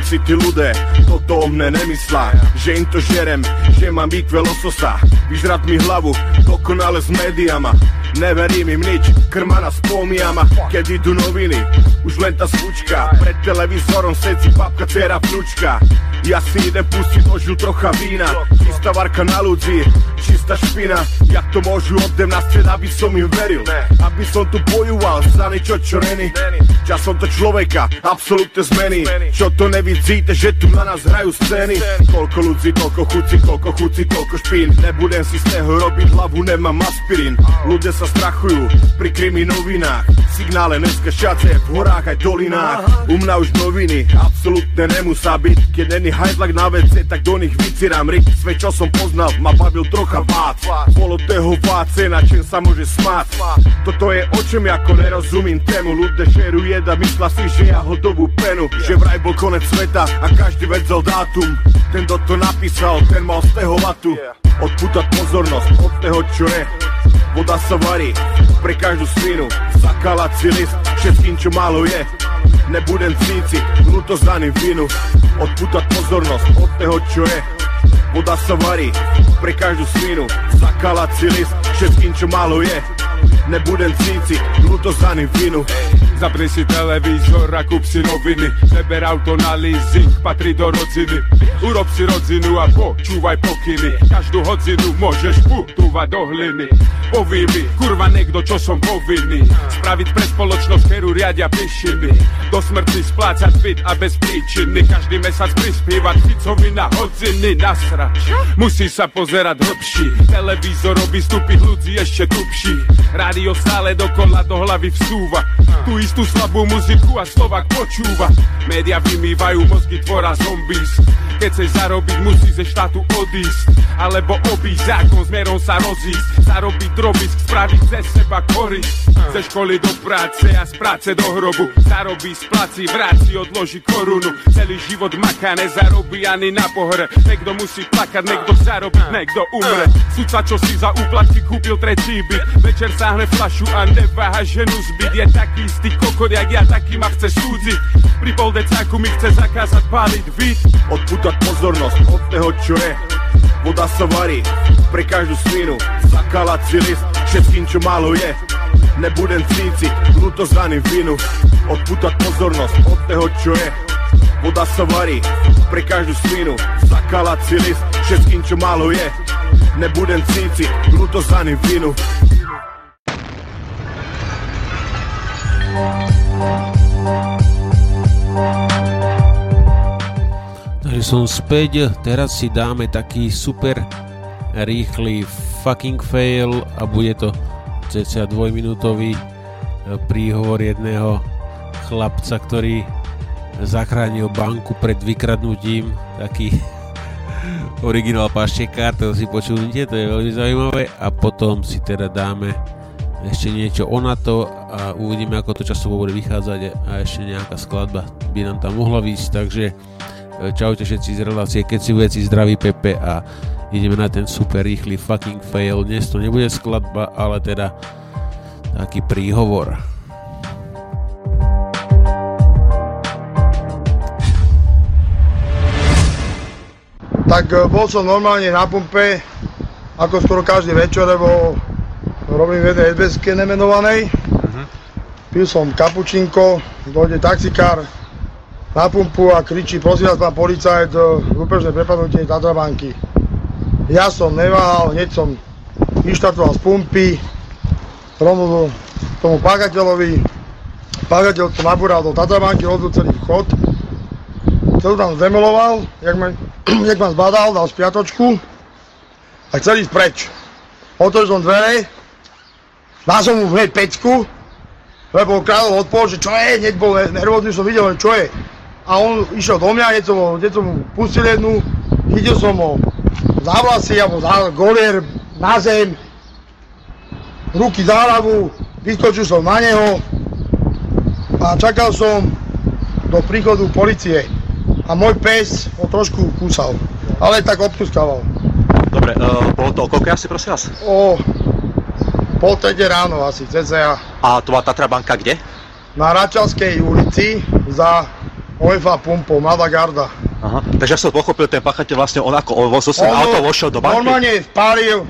Si ty ľudé toto o mne nemyslá. Že im to žerem, že mám IQ lososa Vyžrat mi hlavu, dokonale s médiama. Neverím im nič, krmana s pomijama Keď idú noviny, už len tá svučka Pred televízorom sedí babka, dcera, vnúčka. Ja si idem pustiť ožu trocha vína. Čistá varka na ľudí, čistá špina. Jak to môžu odem na stred, aby som im veril? Aby som tu bojoval za niečo, čo není. Časom to človeka absolútne zmení. Čo to nevidíte, že tu na nás hrajú scény? Koľko ľudí, toľko chuci, koľko chuci, toľko špín. Nebudem si z toho robiť hlavu, nemám aspirín. Ľudia sa strachujú pri krimi novinách Signále dneska šace v horách aj dolinách. U mňa už noviny absolútne nemusá byť. Keď není hajzlak na vece, tak do nich vycirám. Rik Sve čo som poznal, ma bavil trocha vác Bolo toho váce, na čem sa môže smáť Toto je o čom ako nerozumím tému. Ľudia šeru jeda, mysla si, že ja hodovú penu. Že vraj bol konec sveta a každý vedel dátum. Ten, kto to napísal, ten mal z toho vatu. Odputať pozornosť od toho, čo je. Voda sa varí pre každú svinu Zakalať si list všetkým, čo málo je. Nebudem cíciť vnúto zdaným vinu Odputať pozornosť od toho, čo je Voda sa varí pre každú svinu. Zakalať si list všetkým, čo málo je nebudem cíci, ľúto za vinu. Zapni si televízor a kúp si noviny. Neber auto na leasing, patrí do rodziny Urob si rodzinu a počúvaj pokyny. Každú hodzinu môžeš putúvať do hliny. Poví mi, kurva niekto, čo som povinný. Spraviť pre spoločnosť, ktorú riadia pišiny Do smrti splácať byt a bez príčiny. Každý mesiac prispievať Ficovi na hodziny. Nasrať, musí sa pozerať hlbší Televízor robí stupy ľudí ešte tupší Rádio stále dokola do hlavy vsúva. Tu istú slabú muziku a Slovak počúva. Média vymývajú mozgy tvora zombies. Keď chceš zarobiť, musí ze štátu odísť. Alebo obísť zákon, smerom sa rozísť. Zarobiť drobisk, spraviť ze seba korisť Ze školy do práce a z práce do hrobu. Zarobí, splaci, vráci, odloží korunu. Celý život maká, nezarobí ani na pohre. Niekto musí plakať, niekto zarobí, niekto umre. Sudca, čo si za úplatky kúpil tretí byt. Večer sáhne flašu a neváha ženu zbyť Je taký istý kokot, jak ja, taký ma chce súdziť. Pri poldecáku mi chce zakázať páliť vid Odputať pozornosť od toho, čo je. Voda sa varí pre každú svinu Zakalať si list všetkým, čo málo je. Nebudem cíci, ľúto za vinu Odputať pozornosť od toho, čo je. Voda sa varí pre každú svinu Zakalať si list všetkým, čo málo je. Nebudem cíci, ľúto za vinu Takže som späť, teraz si dáme taký super rýchly fucking fail a bude to cca dvojminútový e, príhovor jedného chlapca, ktorý zachránil banku pred vykradnutím. Taký <laughs> originál paštekár, to si počujete, to je veľmi zaujímavé. A potom si teda dáme ešte niečo o NATO a uvidíme ako to časovo bude vychádzať a ešte nejaká skladba by nám tam mohla výsť, takže Čaute všetci z relácie Keď si veci zdraví Pepe a ideme na ten super rýchly fucking fail. Dnes to nebude skladba, ale teda taký príhovor. Tak e, bol som normálne na pumpe, ako skoro každý večer, lebo robím v jednej sbs nemenovanej. Uh-huh. Pil som kapučinko, dojde taxikár, na pumpu a kričí, prosím vás, pán policajt, lúpežné prepadnutie Tatrabanky. Ja som neváhal, hneď som vyštartoval z pumpy, rovno tomu págateľovi, págateľ to nabúral do Tatrabanky, robil celý vchod, celú tam zemeloval, jak ma, <clears throat> jak ma zbadal, dal spiatočku a chcel ísť preč. Otvoril som dvere, dal som mu hneď pecku, lebo kráľov odpol, že čo je, hneď bol nervózny, som videl, čo je a on išiel do mňa, hneď som, hneď som mu pustil jednu, chytil som ho za vlasy alebo za golier na zem, ruky za hlavu, vyskočil som na neho a čakal som do príchodu policie a môj pes ho trošku kúsal, ale tak obkuskával. Dobre, uh, bolo to o koľko asi prosím vás? O pol trete ráno asi, cca. A to bola Tatra banka kde? Na Račalskej ulici za UEFA pumpou, mladá garda. Aha. Takže ja som pochopil, ten pachateľ vlastne on ako on zo svojho auto vošiel do banky? Normálne spálil,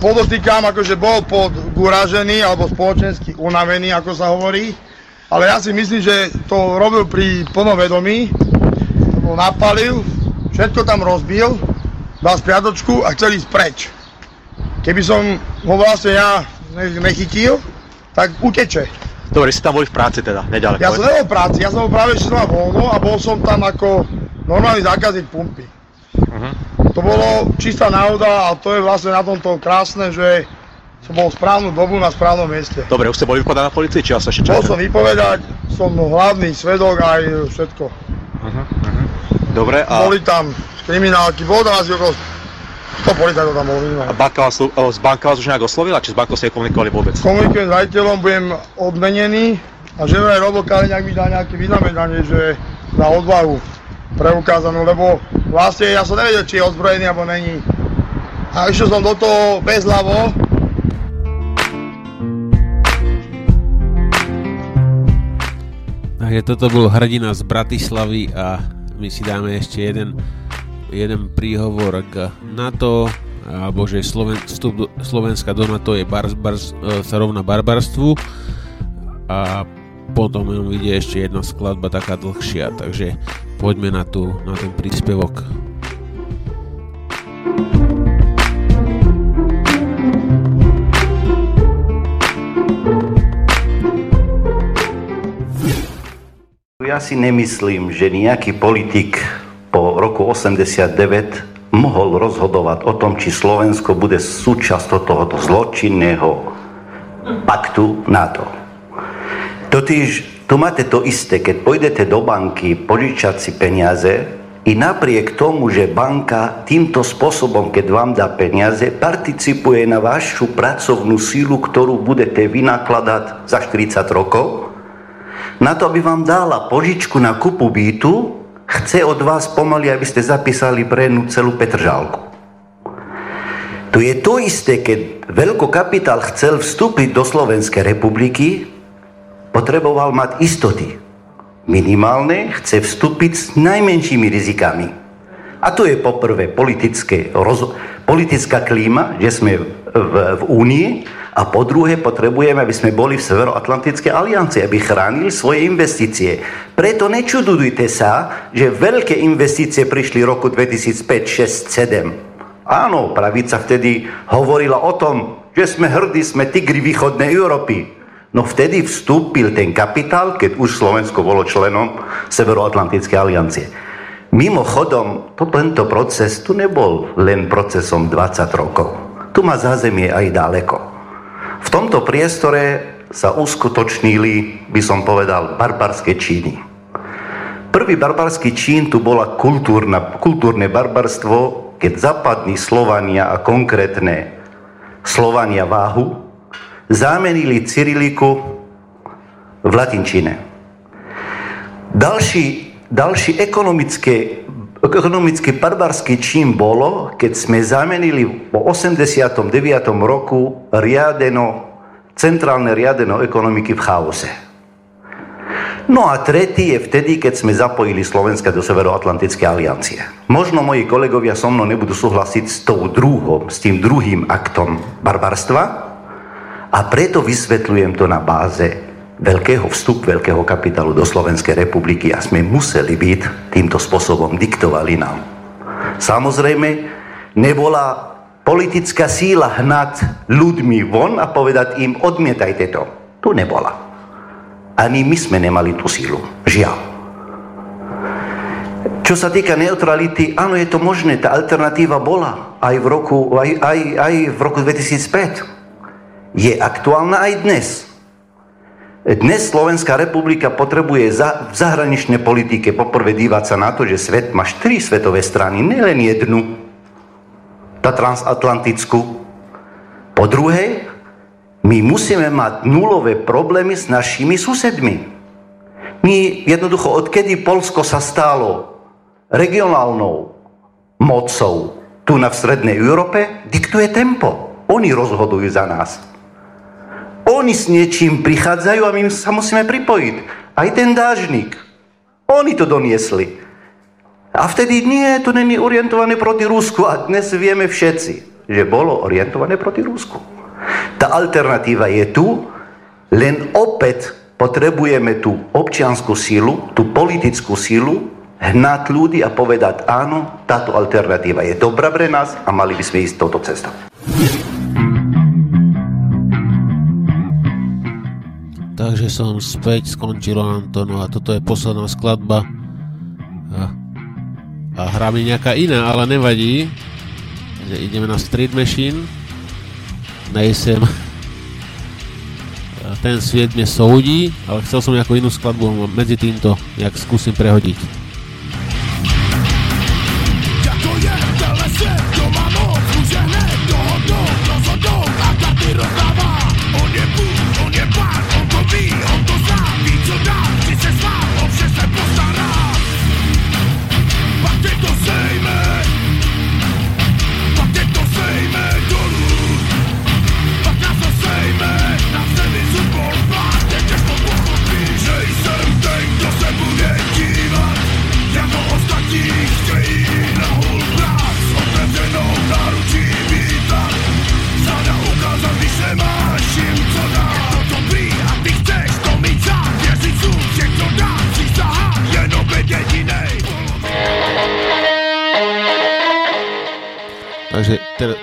podotýkam, akože bol podguražený alebo spoločensky unavený, ako sa hovorí, ale ja si myslím, že to robil pri plnom vedomí, napalil, všetko tam rozbil, dal spiatočku a chcel ísť preč. Keby som ho vlastne ja nechytil, tak uteče. Dobre, si tam boli v práci teda, nedaleko. Ja som nebol v práci, ja som práve ešte na voľno a bol som tam ako normálny zákazník pumpy. Uh-huh. To bolo čistá náhoda a to je vlastne na tomto krásne, že som bol v správnu dobu na správnom mieste. Dobre, už ste boli vypovedať na policii, či vás ešte čakáte? Bol som vypovedať, som hlavný svedok aj všetko. Uh-huh, uh-huh. Dobre, a... Boli tam kriminálky, bolo tam asi okolo to policajtov tam bol minimálne. A banka vás, z banka vás už nejak oslovila, či s bankou ste komunikovali vôbec? Komunikujem s rajiteľom, budem odmenený a že vraj Robo Kaliňák mi dá nejaké vyznamenanie, že na odvahu preukázanú, lebo vlastne ja som nevedel, či je ozbrojený alebo není. A išiel som do toho bez hlavo. Takže toto bol hrdina z Bratislavy a my si dáme ešte jeden jeden príhovor k NATO, alebo že Sloven, vstup do, Slovenska do NATO je bar, bar, e, sa rovná barbarstvu a potom jenom vidie ešte jedna skladba taká dlhšia, takže poďme na, tu, na ten príspevok. Ja si nemyslím, že nejaký politik po roku 89 mohol rozhodovať o tom, či Slovensko bude súčasťou tohoto zločinného paktu NATO. Totiž tu máte to isté, keď pôjdete do banky požičať si peniaze, i napriek tomu, že banka týmto spôsobom, keď vám dá peniaze, participuje na vašu pracovnú sílu, ktorú budete vynakladať za 40 rokov, na to, aby vám dala požičku na kupu bytu, chce od vás pomaly, aby ste zapísali pre jednu celú Petržálku. Tu je to isté, keď veľkokapitál chcel vstúpiť do Slovenskej republiky, potreboval mať istoty. Minimálne chce vstúpiť s najmenšími rizikami. A to je poprvé politické, roz, politická klíma, že sme v, v Únii, a po druhé, potrebujeme, aby sme boli v Severoatlantickej aliancii, aby chránili svoje investície. Preto nečudujte sa, že veľké investície prišli roku 2005, 6, 7. Áno, pravica vtedy hovorila o tom, že sme hrdí, sme tigri východnej Európy. No vtedy vstúpil ten kapitál, keď už Slovensko bolo členom Severoatlantickej aliancie. Mimochodom, to, tento proces tu nebol len procesom 20 rokov. Tu má zázemie aj ďaleko. V tomto priestore sa uskutočnili, by som povedal, barbarské činy. Prvý barbarský čin tu bola kultúrna, kultúrne barbarstvo, keď západní Slovania a konkrétne Slovania váhu zamenili Cyriliku v latinčine. Další, další ekonomické ekonomicky barbarský čím bolo, keď sme zamenili po 89. roku riadeno, centrálne riadeno ekonomiky v chaose. No a tretí je vtedy, keď sme zapojili Slovenska do Severoatlantickej aliancie. Možno moji kolegovia so mnou nebudú súhlasiť s tou druhom, s tým druhým aktom barbarstva a preto vysvetľujem to na báze veľkého vstup veľkého kapitálu do Slovenskej republiky a sme museli byť týmto spôsobom diktovali nám. Samozrejme, nebola politická síla hnať ľuďmi von a povedať im, odmietajte to. Tu nebola. Ani my sme nemali tú sílu. Žiaľ. Čo sa týka neutrality, áno, je to možné, tá alternatíva bola aj v roku, aj, aj, aj v roku 2005. Je aktuálna aj dnes. Dnes Slovenská republika potrebuje za, v zahraničnej politike poprvé dívať sa na to, že svet má štyri svetové strany, nielen jednu, tá transatlantickú. Po druhé, my musíme mať nulové problémy s našimi susedmi. My jednoducho, odkedy Polsko sa stalo regionálnou mocou tu na v Strednej Európe, diktuje tempo. Oni rozhodujú za nás. Oni s niečím prichádzajú a my sa musíme pripojiť. Aj ten dážnik. Oni to doniesli. A vtedy nie, to není orientované proti Rusku. A dnes vieme všetci, že bolo orientované proti Rusku. Tá alternatíva je tu, len opäť potrebujeme tú občianskú sílu, tú politickú sílu, hnať ľudí a povedať áno, táto alternatíva je dobrá pre nás a mali by sme ísť touto cestou. Takže som späť, skončilo nám to, no a toto je posledná skladba. A, a hrá mi nejaká iná, ale nevadí. Ideme na Street Machine. Nejsem... <laughs> Ten sviet mne soudí, ale chcel som nejakú inú skladbu medzi týmto, jak skúsim prehodiť.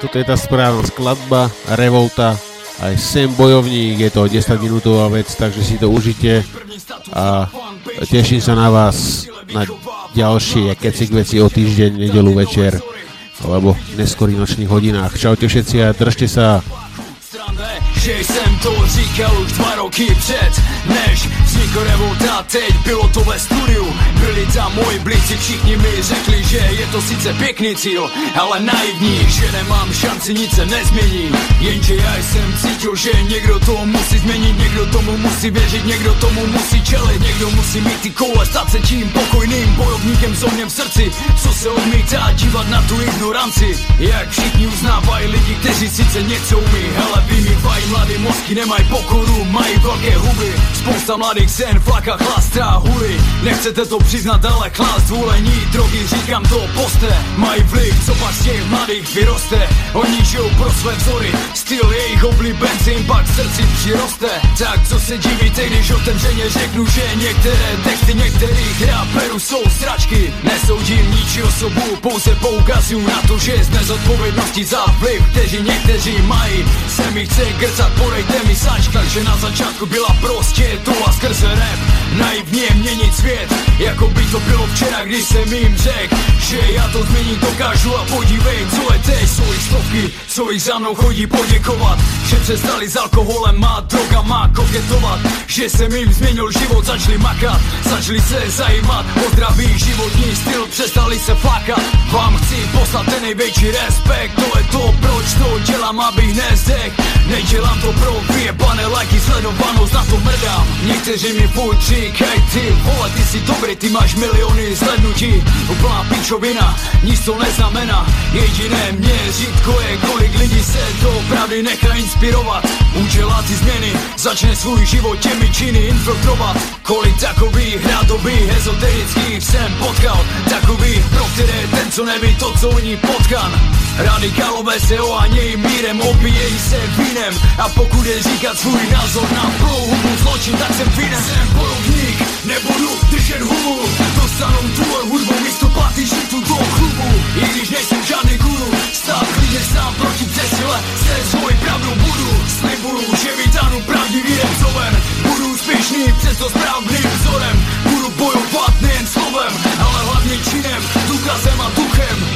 Toto je tá správna skladba, Revolta, aj sem bojovník, je to 10 minútová vec, takže si to užite. A teším sa na vás na ďalšie kecik veci o týždeň, nedelu večer alebo v neskorých nočných hodinách. Čaute všetci a držte sa. Že jsem to říkal už dva roky před Než vznikl revolta teď bylo to ve studiu. Byli tam moji blici, všichni mi řekli, že je to sice pěkný cíl Ale naivní, že nemám šanci, nic se nezmění. Jenže já jsem cítil, že někdo to musí změnit Někdo tomu musí věřit, někdo tomu musí čelit Někdo musí mít ty koule, stát se tím pokojným bojovníkem s v srdci. Co se odmítá dívat na tu ignoranci? Jak všichni uznávají lidi, kteří sice něco umí Hele, vymývají mladý mozky, nemají pokoru, mají velké huby. Spousta mladých sen, flaka, chlastá, huly Nechcete to přiznat, ale chlast, vůlení, drogy, říkám to, poste. Mají vliv, co pak z těch mladých vyroste. Oni žijou pro své vzory, styl jejich oblíbenci jim pak v srdci přiroste. Tak co se divíte, když otevřeně řeknu, že některé texty některých raperů jsou sračky. Nesoudím ničí osobu, pouze poukazuju na to, že z nezodpovědnosti za vliv, kteří někteří mají. Se mi chce grcat, podejte mi sač, takže na začátku byla prostě to a skrze rap Naivně měnit svět, jako by to bylo včera, když jsem jim řekl Že já to změnit dokážu a podívej, co je teď Jsou jich stovky, co jich za mnou chodí poděkovat Že přestali s alkoholem má droga má koketovat Že jsem jim změnil život, začali makat Začali se zajímat o zdravý životní styl Přestali se flakat Vám chci poslat ten největší respekt To je to, proč to dělám, abych nezdech Nedělám to pro vyjebané lajky, sledovanost, na to mrdám Někteří mi furt říkají ty vole, ty si dobrý, ty máš miliony slednutí Úplná pičovina, nic to neznamená. Jediné měřítko je, kolik lidí se do pravdy nechá inspirovat. Udělat ty změny, začne svůj život těmi činy infiltrovat. Kolik takových hrádových ezoterických jsem potkal. Takových, pro které ten, co neví to, co oni potkan Radikálové se ohánějí mírem, opíjejí se vínem. A pokud je říkat svůj názor na plouhu zločin, tak jsem vinen. Jsem bojovník, nebudu držet hubu Dostanou tvoje hudbou místo patyší tu do klubu. I když nejsem žádný guru, stát klidně sám proti přesile. Se svoji pravdu budu, slibuju, že vytáhnu pravdivý repsoven Budu úspěšný, přesto správným vzorem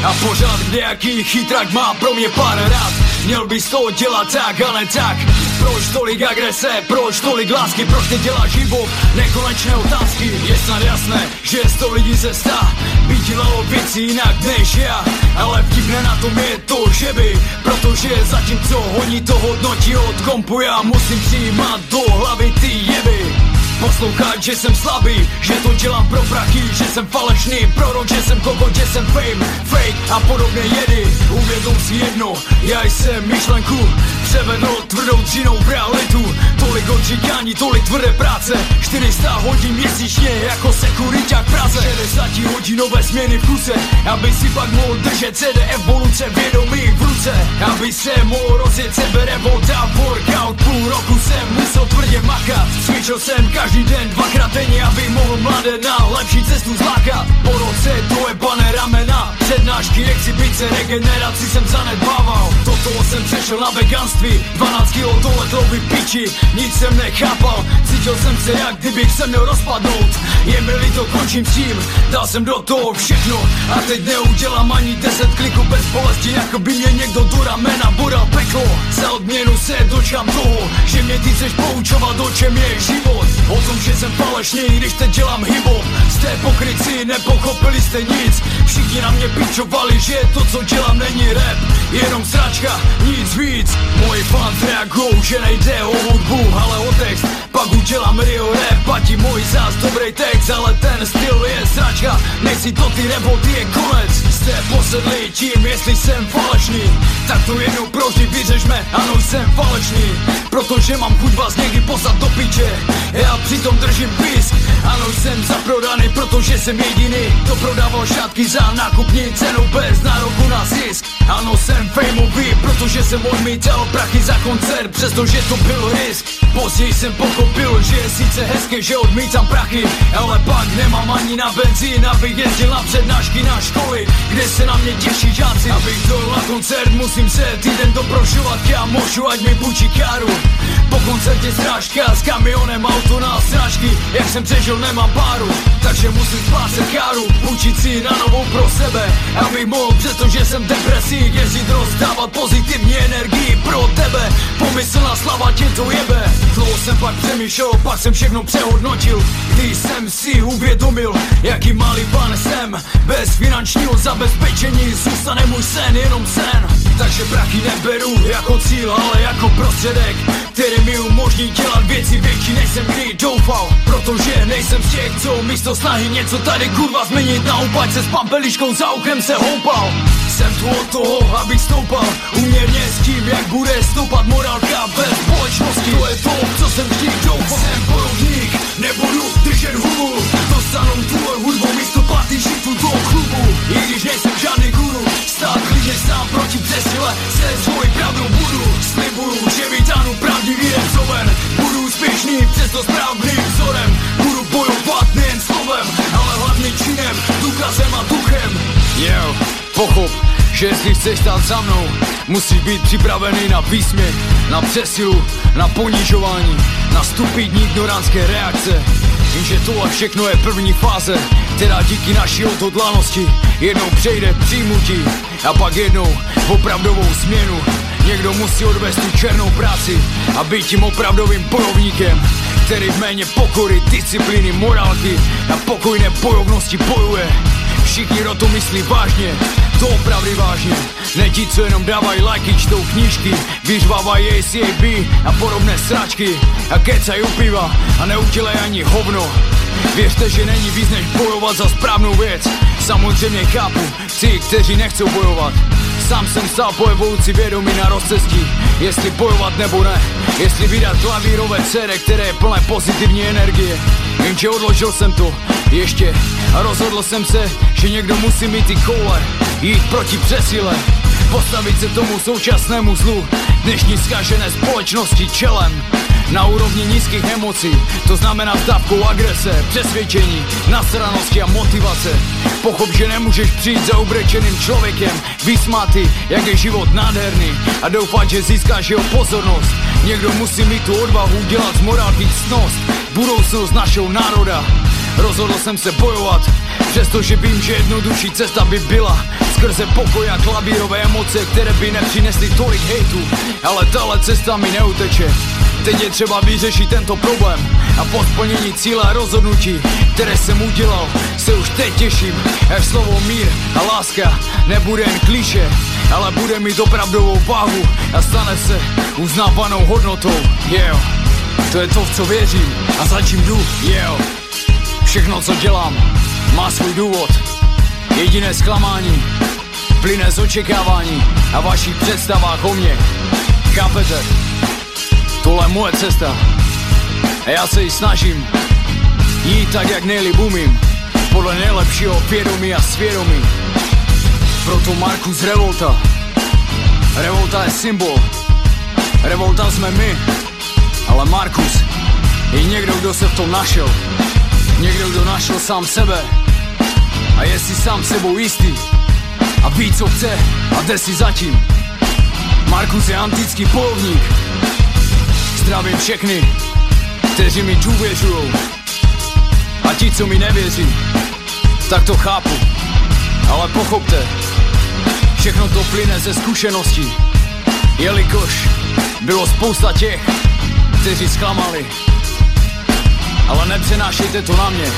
A pořád nějaký chytrak má pro mě pár rád. Měl bys to dělat tak a ne tak. Proč tolik agrese, proč tolik lásky, proč ty děláš život Nekonečné otázky, je snad jasné, že sto lidí se stá By dělalo věci jinak než já. Ale vtipné na tom je to, že by Protože zatímco oni to hodnotí od kompu Já musím přijímat do hlavy ty jeby Poslouchat, že jsem slabý, že to dělám pro prachy Že jsem falešný prorok, že jsem kokot, že jsem fame Fake a podobné jedy. Uvědom si jedno, já jsem myšlenku Převedl tvrdou dřinou v realitu. Tolik odříkání, tolik tvrdé práce. 400 hodin měsíčně jako sekuriťák v Praze. 60 hodinové směny v kuse Aby si pak mohl držet CD evoluce vědomí v ruce. Aby se mohl rozjet sebe revolta Workout půl roku jsem musel tvrdě makat. Cvičil jsem každý den dvakrát denně Aby mohl mladé na lepší cestu zlákat. Po roce to je bané ramena Přednášky, exibice, regeneraci jsem zanedbával. Toto jsem přešel na veganství 12 kilo dole tlouby piči. Nic jsem nechápal. Cítil jsem se jak kdybych se měl rozpadnout. Je mi líto, končím s tím. Dal jsem do toho všechno. A teď neudělám ani 10 kliků bez bolesti. Jako by mě někdo do ramena bodal peklo. Za odměnu se dočkám toho Že mě ty chceš poučovat o čem je život. O tom, že jsem falešný, když teď dělám hip-hop. Jste pokryci, nepochopili jste nic. Všichni na mě pičovali, že to co dělám není rap. Jenom sračka, nic víc Moji fans reagujou, že nejde o hudbu, ale o text. Pak udělám real rap, ti můj zás dobrý text Ale ten styl je sračka, nejsi to ty revolty je konec. Jste posedli tím, jestli jsem falešný. Tak to jednou provždy vyřešme, ano jsem falešný. Protože mám chuť vás někdy poslat do piče. Já přitom držím pisk, ano jsem zaprodaný Protože jsem jediný, kto prodával šatky za nákupní cenu Bez nároku na zisk. Ano jsem fameový, protože jsem odmítal prachy za koncert, přestože to byl risk. Později jsem pochopil, že je sice hezké, že odmítám prachy Ale pak nemám ani na benzín, abych jezdil na přednášky na školy Kde se na mě těší žáci. Abych dojel na koncert, musím se týden doprošovat Kámošu, ať mi půjčí káru. Po koncertě strážka s kamionem auto na strážky Jak jsem přežil nemám páru Takže musím splácet káru Půjčit si na novou pro sebe Abych mohl, přestože jsem depresí Jezdit rozdávat pozitivní energii pro tebe. Pomyslná slava tě to jebe. Dlouho jsem pak přemýšlel, pak jsem všechno přehodnotil. Když jsem si uvědomil, jaký malý pan jsem. Bez finančního zabezpečení zůstane můj sen, jenom sen. Takže prachy neberu jako cíl, ale jako prostředek Který mi umožní dělat věci větší než jsem kdy doufal. Protože nejsem z těch, co místo snahy něco tady kurva změnit. Naopak se s pampeliškou za uchem se houpal. Jsem tu od toho, abych stoupal. Uměrně s tím, jak bude stoupat morálka bez společnosti. To je to, co jsem vždy doufal. Jsem bojovník, nebudu držet hubu. Dostanou tvoje hudbou místo party tu do klubu. I když nejsem žádný guru Stát klidně sám proti přesile. Se svojí pravdou budu Slibuju, že vytáhnu pravdivý rezoven Budu úspěšný, přesto správným vzorem. Budu bojovat nejen slovem, ale hlavně činem Důkazem a duchem. Yo, pochop, že jestli chceš stát za mnou Musíš být připravený na výsměch, na přesilu, na ponižování Na stupidní ignorantské reakce. Jenže tohle všechno je první fáze Která díky naší odhodlanosti Jednou přejde přijmutí A pak jednou opravdovou změnu Někdo musí odvést tu černou práci A být tím opravdovým bojovníkem Který v méně pokory, disciplíny, morálky A pokojné bojovnosti bojuje. Všichni do to myslí vážně, to opravdu vážně. Ne ti, co jenom dávají lajky, čtou knížky Vyřvávají ACAB a podobné sračky A kecají u piva a neudělej ani hovno. Věřte, že není víc než bojovat za správnou věc. Samozřejmě chápu ty, kteří nechcou bojovat Sám jsem stál po evoluci vědomí na rozcestí. Jestli bojovat nebo ne Jestli vydat klavírové CD, které je plné pozitivní energie. Jenže odložil jsem to ještě a rozhodl jsem se, že někdo musí mít ty koule Jít proti přesile. Postavit se tomu současnému zlu Dnešní zkažené společnosti čelem na úrovni nízkých emocí, to znamená dávkou agrese, přesvědčení, nasranosti a motivace. Pochop, že nemůžeš přijít za ubrečeným člověkem, vysmátý, jak je život nádherný a doufat, že získáš jeho pozornost. Někdo musí mít tu odvahu udělat z morálky ctnost, budoucnost našeho národa. Rozhodl jsem se bojovat, přestože vím, že jednodušší cesta by byla Skrze pokoj a klavírové emoce, které by nepřinesly tolik hejtu Ale tahle cesta mi neuteče Teď je třeba vyřešit tento problém a po splnění cíle rozhodnutí, které jsem udělal, se už teď těším, jak slovo mír a láska nebude jen kliše, ale bude mít opravdovou váhu a stane se uznávanou hodnotou. Yeah. To je to, v co věřím a za čím jdu. Yeah. Všechno, co dělám, má svůj důvod. Jediné zklamání plyne z očekávání a vašich představách o mně. Chápete? Tohle je moje cesta a já se ji snažím jít tak, jak nejlíp umím, podle nejlepšího vědomí a svědomí. Proto Markus Revolta. Revolta je symbol. Revolta jsme my, ale Markus je někdo, kdo se v tom našel. Někdo, kdo našel sám sebe a je si sám sebou jistý a ví, co chce a jde si zatím. Markus je antický bojovník, Zdravím všechny, kteří mi důvěřují. A ti, co mi nevěří, tak to chápu. Ale pochopte, všechno to plyne ze zkušeností. Jelikož bylo spousta těch, kteří zklamali. Ale nepřenášejte to na mě.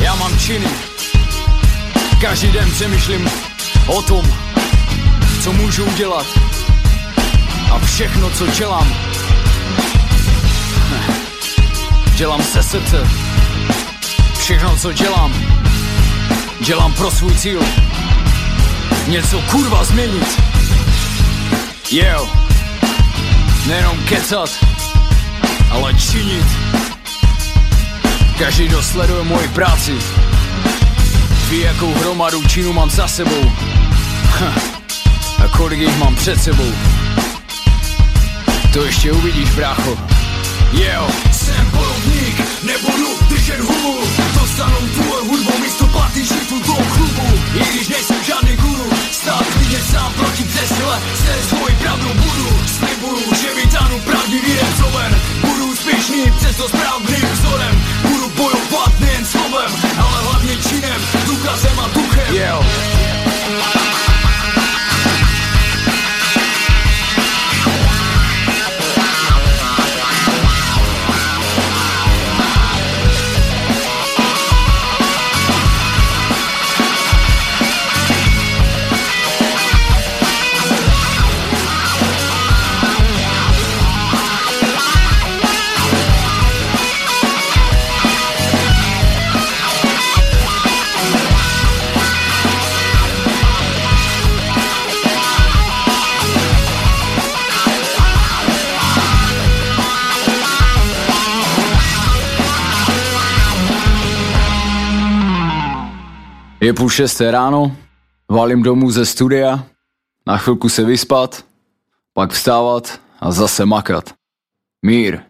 Já mám činy. Každý den přemýšlím o tom, co můžu udělat. A všechno, co dělám, Dělám se srdce. Všechno, co dělám Dělám pro svůj cíl. Něco kurva změnit. Jo Nejenom kecat Ale činit. Každý, kdo sleduje moji práci Ví, jakou hromadu činu mám za sebou. A kolik jich mám před sebou. To ještě uvidíš, brácho. Jo. Jsem bojovník, nebudu držet hubu. Dostanou tvoje hudbou místo tu do klubu. I když nejsem žádný guru Stát klidně sám proti přesile Se svojí pravdou budu Slibuju, že vytáhnu pravdivý recoven Budu úspěšný, přesto správným vzorem. Budu bojovat nejen slovem, ale hlavně činem Důkazem a duchem. Jo. Je půl šesté ráno, valím domů ze studia, na chvilku se vyspat, pak vstávat a zase makat. Mír.